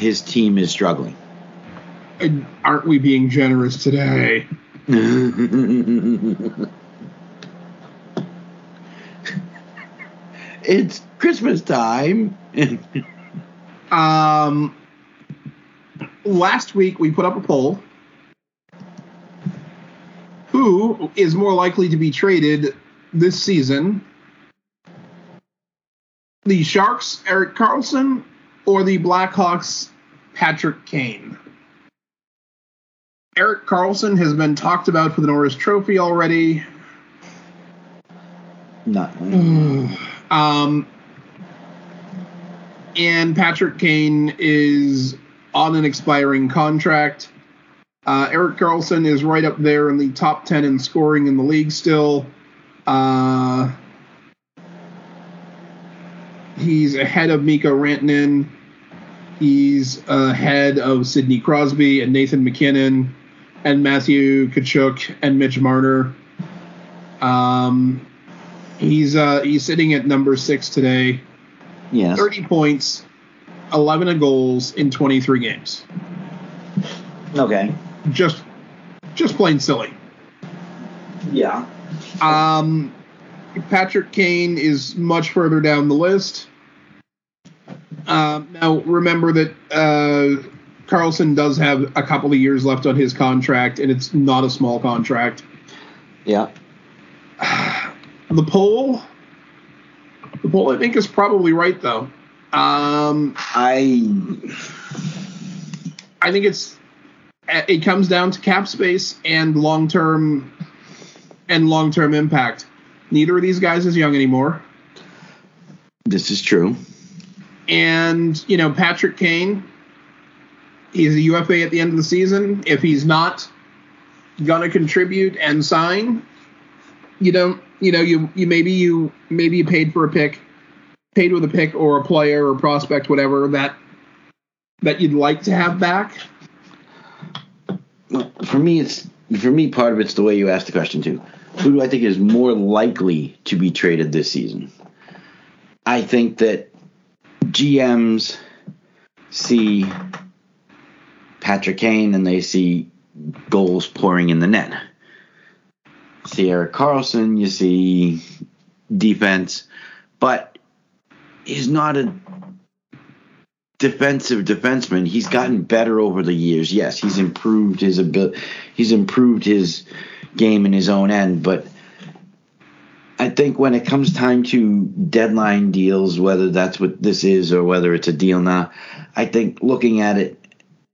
his team is struggling. And aren't we being generous today? [LAUGHS] it's Christmas time. [LAUGHS] Um, last week we put up a poll. Who is more likely to be traded this season? the Sharks, Erik Karlsson, or the Blackhawks, Patrick Kane. Erik Karlsson has been talked about for the Norris Trophy already. Not. Um, and Patrick Kane is on an expiring contract. Uh, Erik Karlsson is right up there in the top 10 in scoring in the league still. Uh, he's ahead of Mikko Rantanen. He's ahead of Sidney Crosby and Nathan MacKinnon and Matthew Tkachuk and Mitch Marner. Um, he's uh, he's sitting at number six today. Yes. 30 points, 11 goals in 23 games. Okay. Just just plain silly. Yeah. Um, Patrick Kane is much further down the list. Um, now, remember that uh, Karlsson does have a couple of years left on his contract, and it's not a small contract. Yeah. The poll, the poll, I think, is probably right though. Um, I. I think it's Uh, it comes down to cap space and long term and long term impact. Neither of these guys is young anymore. This is true. And, you know, Patrick Kane, he's a UFA at the end of the season. If he's not gonna contribute and sign, you don't you know, you you maybe you maybe you paid for a pick, paid with a pick or a player or prospect, whatever, that that you'd like to have back. For me, it's for me. Part of it's the way you asked the question too. Who do I think is more likely to be traded this season? I think that GMs see Patrick Kane and they see goals pouring in the net. See Erik Karlsson, you see defense, but he's not a defensive defenseman. He's gotten better over the years. Yes, he's improved his ability. He's improved his game in his own end, but I think when it comes time to deadline deals, whether that's what this is or whether it's a deal now, I think looking at it,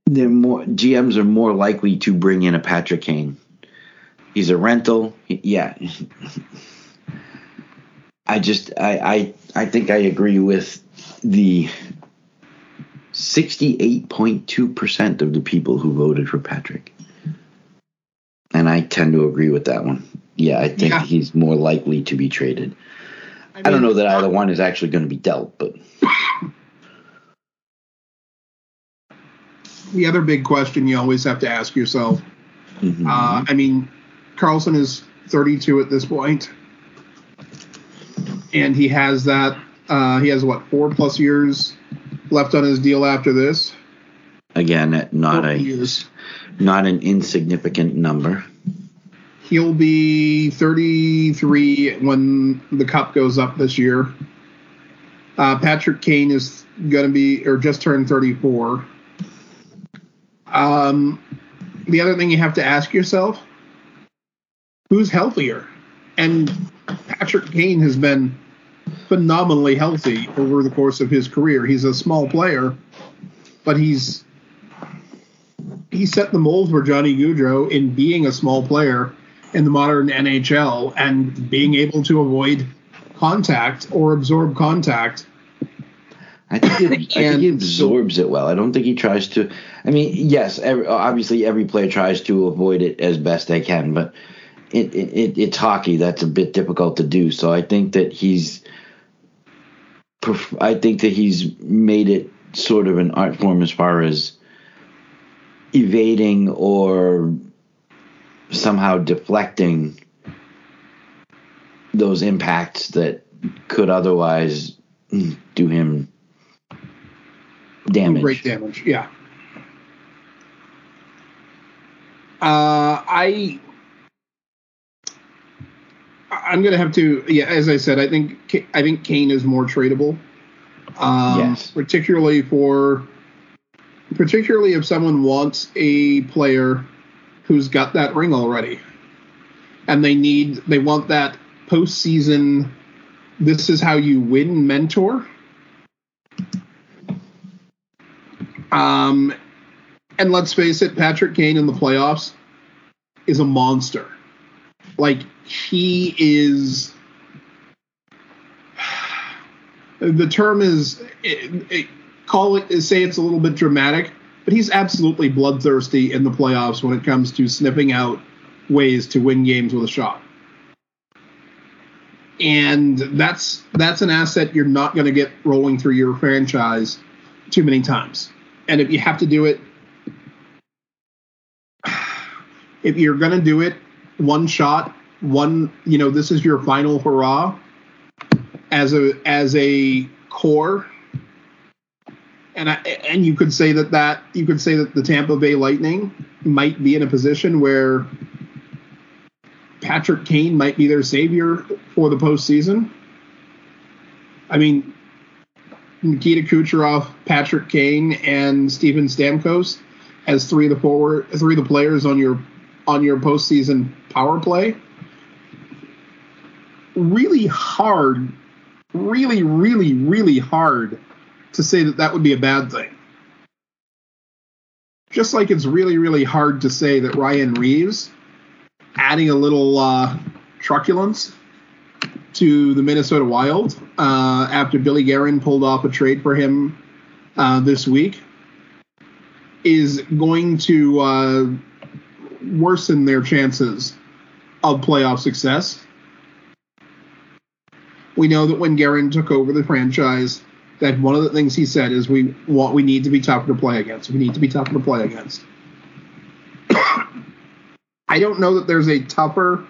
they're more GMs are more likely to bring in a Patrick Kane. He's a rental. Yeah. [LAUGHS] I just I I I think I agree with the 68.2% of the people who voted for Patrick. And I tend to agree with that one. Yeah, I think Yeah. he's more likely to be traded. I, don't know that either one is actually going to be dealt, but the other big question you always have to ask yourself. Mhm. Uh, I mean, Karlsson is 32 at this point, and he has that. Uh, he has what four plus years left on his deal after this. again, not a years. not an insignificant number. He'll be 33 when the cup goes up this year. Uh, Patrick Kane is going to be, or just turned 34. Um, the other thing you have to ask yourself who's healthier? And Patrick Kane has been phenomenally healthy over the course of his career. He's a small player, but he's he set the mold for Johnny Gaudreau in being a small player in the modern NHL and being able to avoid contact or absorb contact. I think, it, I think he absorbs it well. I don't think he tries to. I mean, yes, every, obviously every player tries to avoid it as best they can, but it, it, it it's hockey. That's a bit difficult to do. So I think that he's. I think that he's made it sort of an art form as far as evading or somehow deflecting those impacts that could otherwise do him damage. Great damage, yeah. Uh, I I'm going to have to. Yeah, as I said, I think I think Kane is more tradable. Um, yes. Particularly for, particularly if someone wants a player who's got that ring already, and they need they want that postseason. This is how you win, mentor. Um, and let's face it, Patrick Kane in the playoffs is a monster. Like he is. The term is it, it, call it say it's a little bit dramatic, but he's absolutely bloodthirsty in the playoffs when it comes to sniffing out ways to win games with a shot. And that's that's an asset you're not going to get rolling through your franchise too many times. And if you have to do it [SIGHS] if you're going to do it one shot, one, you know, this is your final hurrah as a as a core and I, and you could say that that you could say that the Tampa Bay Lightning might be in a position where Patrick Kane might be their savior for the postseason. I mean, Nikita Kucherov, Patrick Kane, and Steven Stamkos as three of the forward, three of the players on your on your postseason power play. Really hard, really, really, really hard to say that that would be a bad thing. Just like it's really, really hard to say that Ryan Reaves adding a little uh, truculence to the Minnesota Wild uh, after Billy Guerin pulled off a trade for him uh, this week is going to uh, worsen their chances of playoff success. We know that when Guerin took over the franchise, that one of the things he said is we want we need to be tougher to play against. We need to be tougher to play against. [COUGHS] I don't know that there's a tougher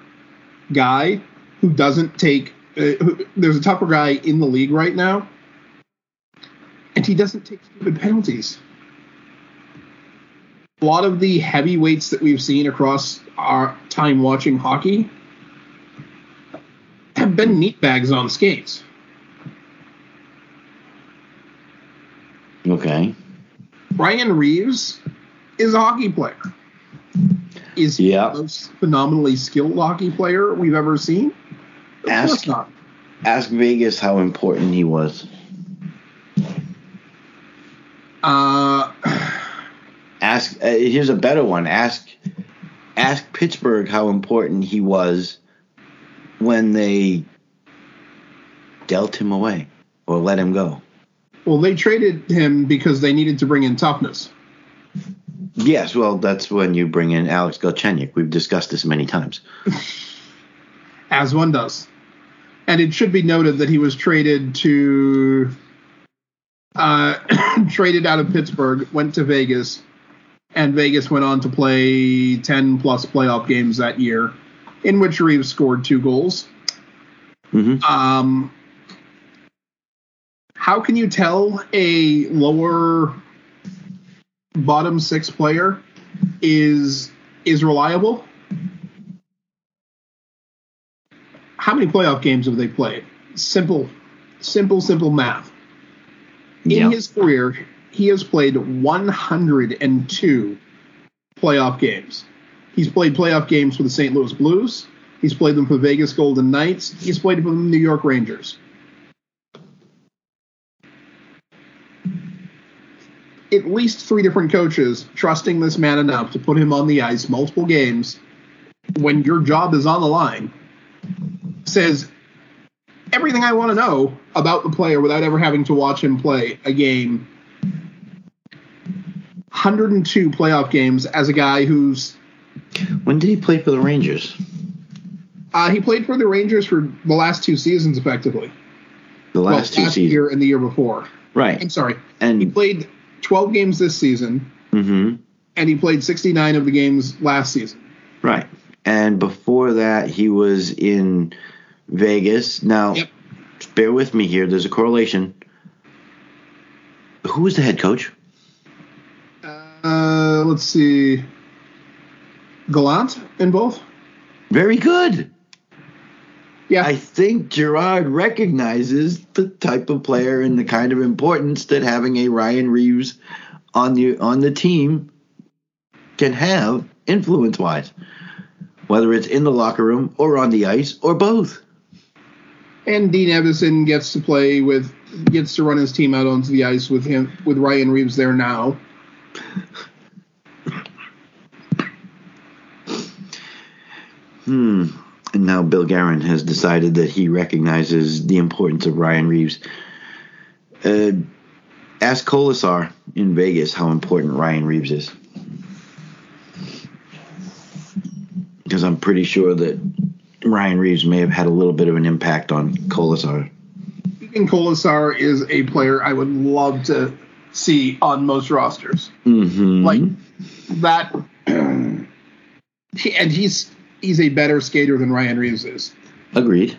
guy who doesn't take. Uh, who, there's a tougher guy in the league right now, and he doesn't take stupid penalties. A lot of the heavyweights that we've seen across our time watching hockey have been meatbags on skates. Okay. Ryan Reaves is a hockey player. Is he Yeah. the most phenomenally skilled hockey player we've ever seen? Of Ask- course not. Ask Vegas how important he was. Uh, [SIGHS] Ask. Uh, here's a better one. Ask. Ask Pittsburgh how important he was when they dealt him away or let him go. well, they traded him because they needed to bring in toughness. Yes, well, that's when you bring in Alex Galchenyuk. We've discussed this many times. [LAUGHS] as one does. And it should be noted that he was traded to uh, [COUGHS] traded out of Pittsburgh, went to Vegas, and Vegas went on to play 10 plus playoff games that year, in which Reaves scored two goals. hmm Um, how can you tell a lower bottom six player is is reliable? How many playoff games have they played? Simple, simple, simple math. In Yeah. his career, he has played 102 playoff games. He's played playoff games for the St. Louis Blues. He's played them for Vegas Golden Knights. He's played for the New York Rangers. At least three different coaches trusting this man enough to put him on the ice multiple games when your job is on the line says everything I want to know about the player without ever having to watch him play a game. 102 playoff games as a guy who's When did he play for the Rangers? uh, he played for the Rangers for the last two seasons, effectively. The Well, last two seasons. Last year and the year before. Right. I'm sorry. And He played 12 games this season, Mm-hmm. and he played 69 of the games last season. right. And before that, he was in Vegas. Now, Yep. bear with me here. There's a correlation. Who was the head coach? Uh, let's see. Gallant in both? Very good. Yeah. I think Gerard recognizes the type of player and the kind of importance that having a Ryan Reaves on the on the team can have influence wise, whether it's in the locker room or on the ice or both. and Dean Evason gets to play with, gets to run his team out onto the ice with him, with Ryan Reaves there now. Hmm. And now Bill Guerin has decided that he recognizes the importance of Ryan Reaves. Uh, ask Kolesar in Vegas how important Ryan Reaves is. Because I'm pretty sure that Ryan Reaves may have had a little bit of an impact on Kolesar. And Kolesar is a player I would love to see on most rosters. Mm-hmm. Like that, [CLEARS THROAT] and he's he's a better skater than Ryan Reaves is. Agreed.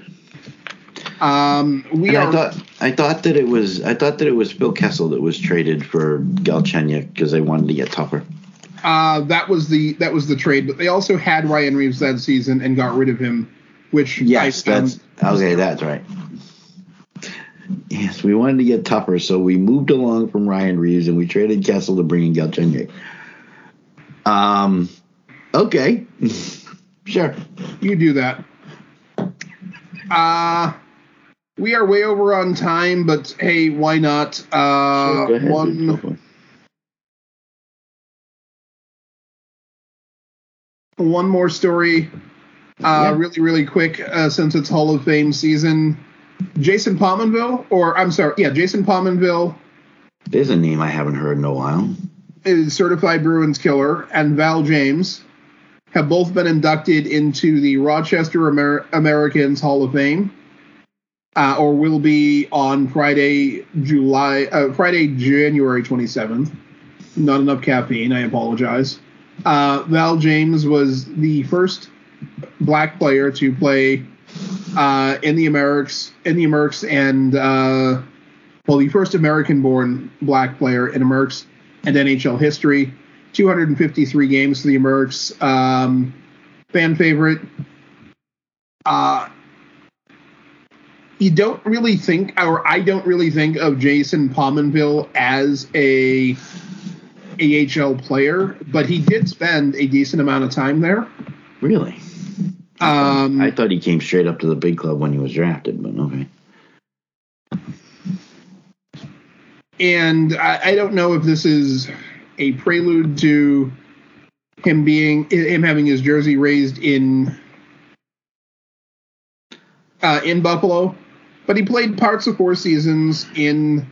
Um, we And are. I thought I thought that it was I thought that it was Phil Kessel that was traded for Galchenyuk because they wanted to get tougher. Uh, that was the that was the trade, but they also had Ryan Reaves that season and got rid of him, which Yes, I that's okay. That's right. Yes, we wanted to get tougher, so we moved along from Ryan Reaves and we traded Kessel to bring in Galchenyuk. Um, okay, [LAUGHS] sure. you do that. Uh we are way over on time, but hey, why not? Uh, Go ahead, one go for it. one more story, uh, Yeah. really really quick, uh, since it's Hall of Fame season. Jason Pominville, or I'm sorry, yeah, Jason Pominville There's a name I haven't heard in a while. is certified Bruins killer, and Val James have both been inducted into the Rochester Amer- Americans Hall of Fame, uh, or will be on Friday, July, uh, Friday, January 27th. Not enough caffeine. I apologize. Uh, Val James was the first black player to play uh, in the Amerks, in the Amerks, and uh, well, the first American-born black player in Amerks and NHL history. 253 games for the Amerks. Um, fan favorite. Uh, you don't really think, or I don't really think of Jason Pominville as a AHL player, but he did spend a decent amount of time there. Really? Um, I thought he came straight up to the big club when he was drafted, but okay. and I, I don't know if this is a prelude to him being him having his jersey raised in uh, in Buffalo, but he played parts of four seasons in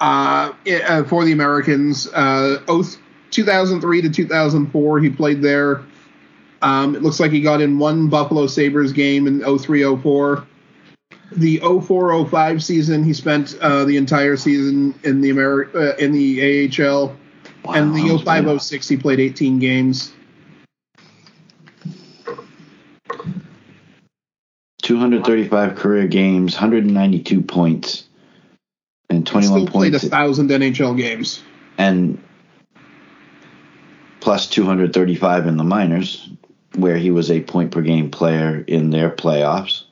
uh, uh, for the Americans. Uh, oath 2003 to 2004, he played there. Um, it looks like he got in one Buffalo Sabres game in 0304 the 0405 season he spent uh, the entire season in the Ameri- uh, in the AHL and the Wow. 0506 he played 18 games 235 career games, 192 points, and He 21 still played a thousand NHL games and plus 235 in the minors, where he was a point per game player in their playoffs.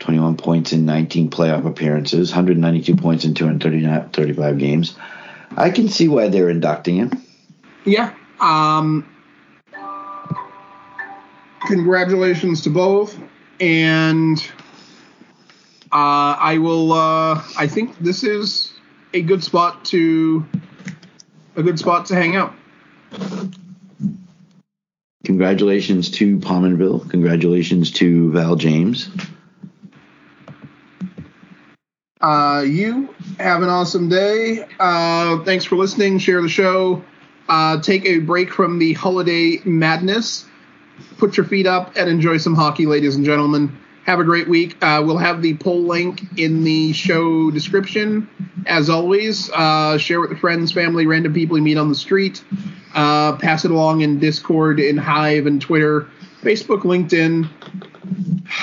21 points in 19 playoff appearances, 192 points in 235 games. I can see why they're inducting him. yeah um congratulations to both and uh, I will uh, I think this is a good spot to a good spot to hang out Congratulations to Pominville. Congratulations to Val James. Uh, you have an awesome day. Uh, thanks for listening. Share the show. Uh, take a break from the holiday madness. Put your feet up and enjoy some hockey, ladies and gentlemen. Have a great week. Uh, we'll have the poll link in the show description. As always, uh, share with friends, family, random people you meet on the street. Uh, pass it along in Discord, in Hive, and Twitter, Facebook, LinkedIn,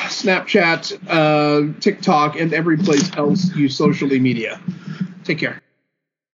Snapchat, uh, TikTok, and every place else you socially media. Take care.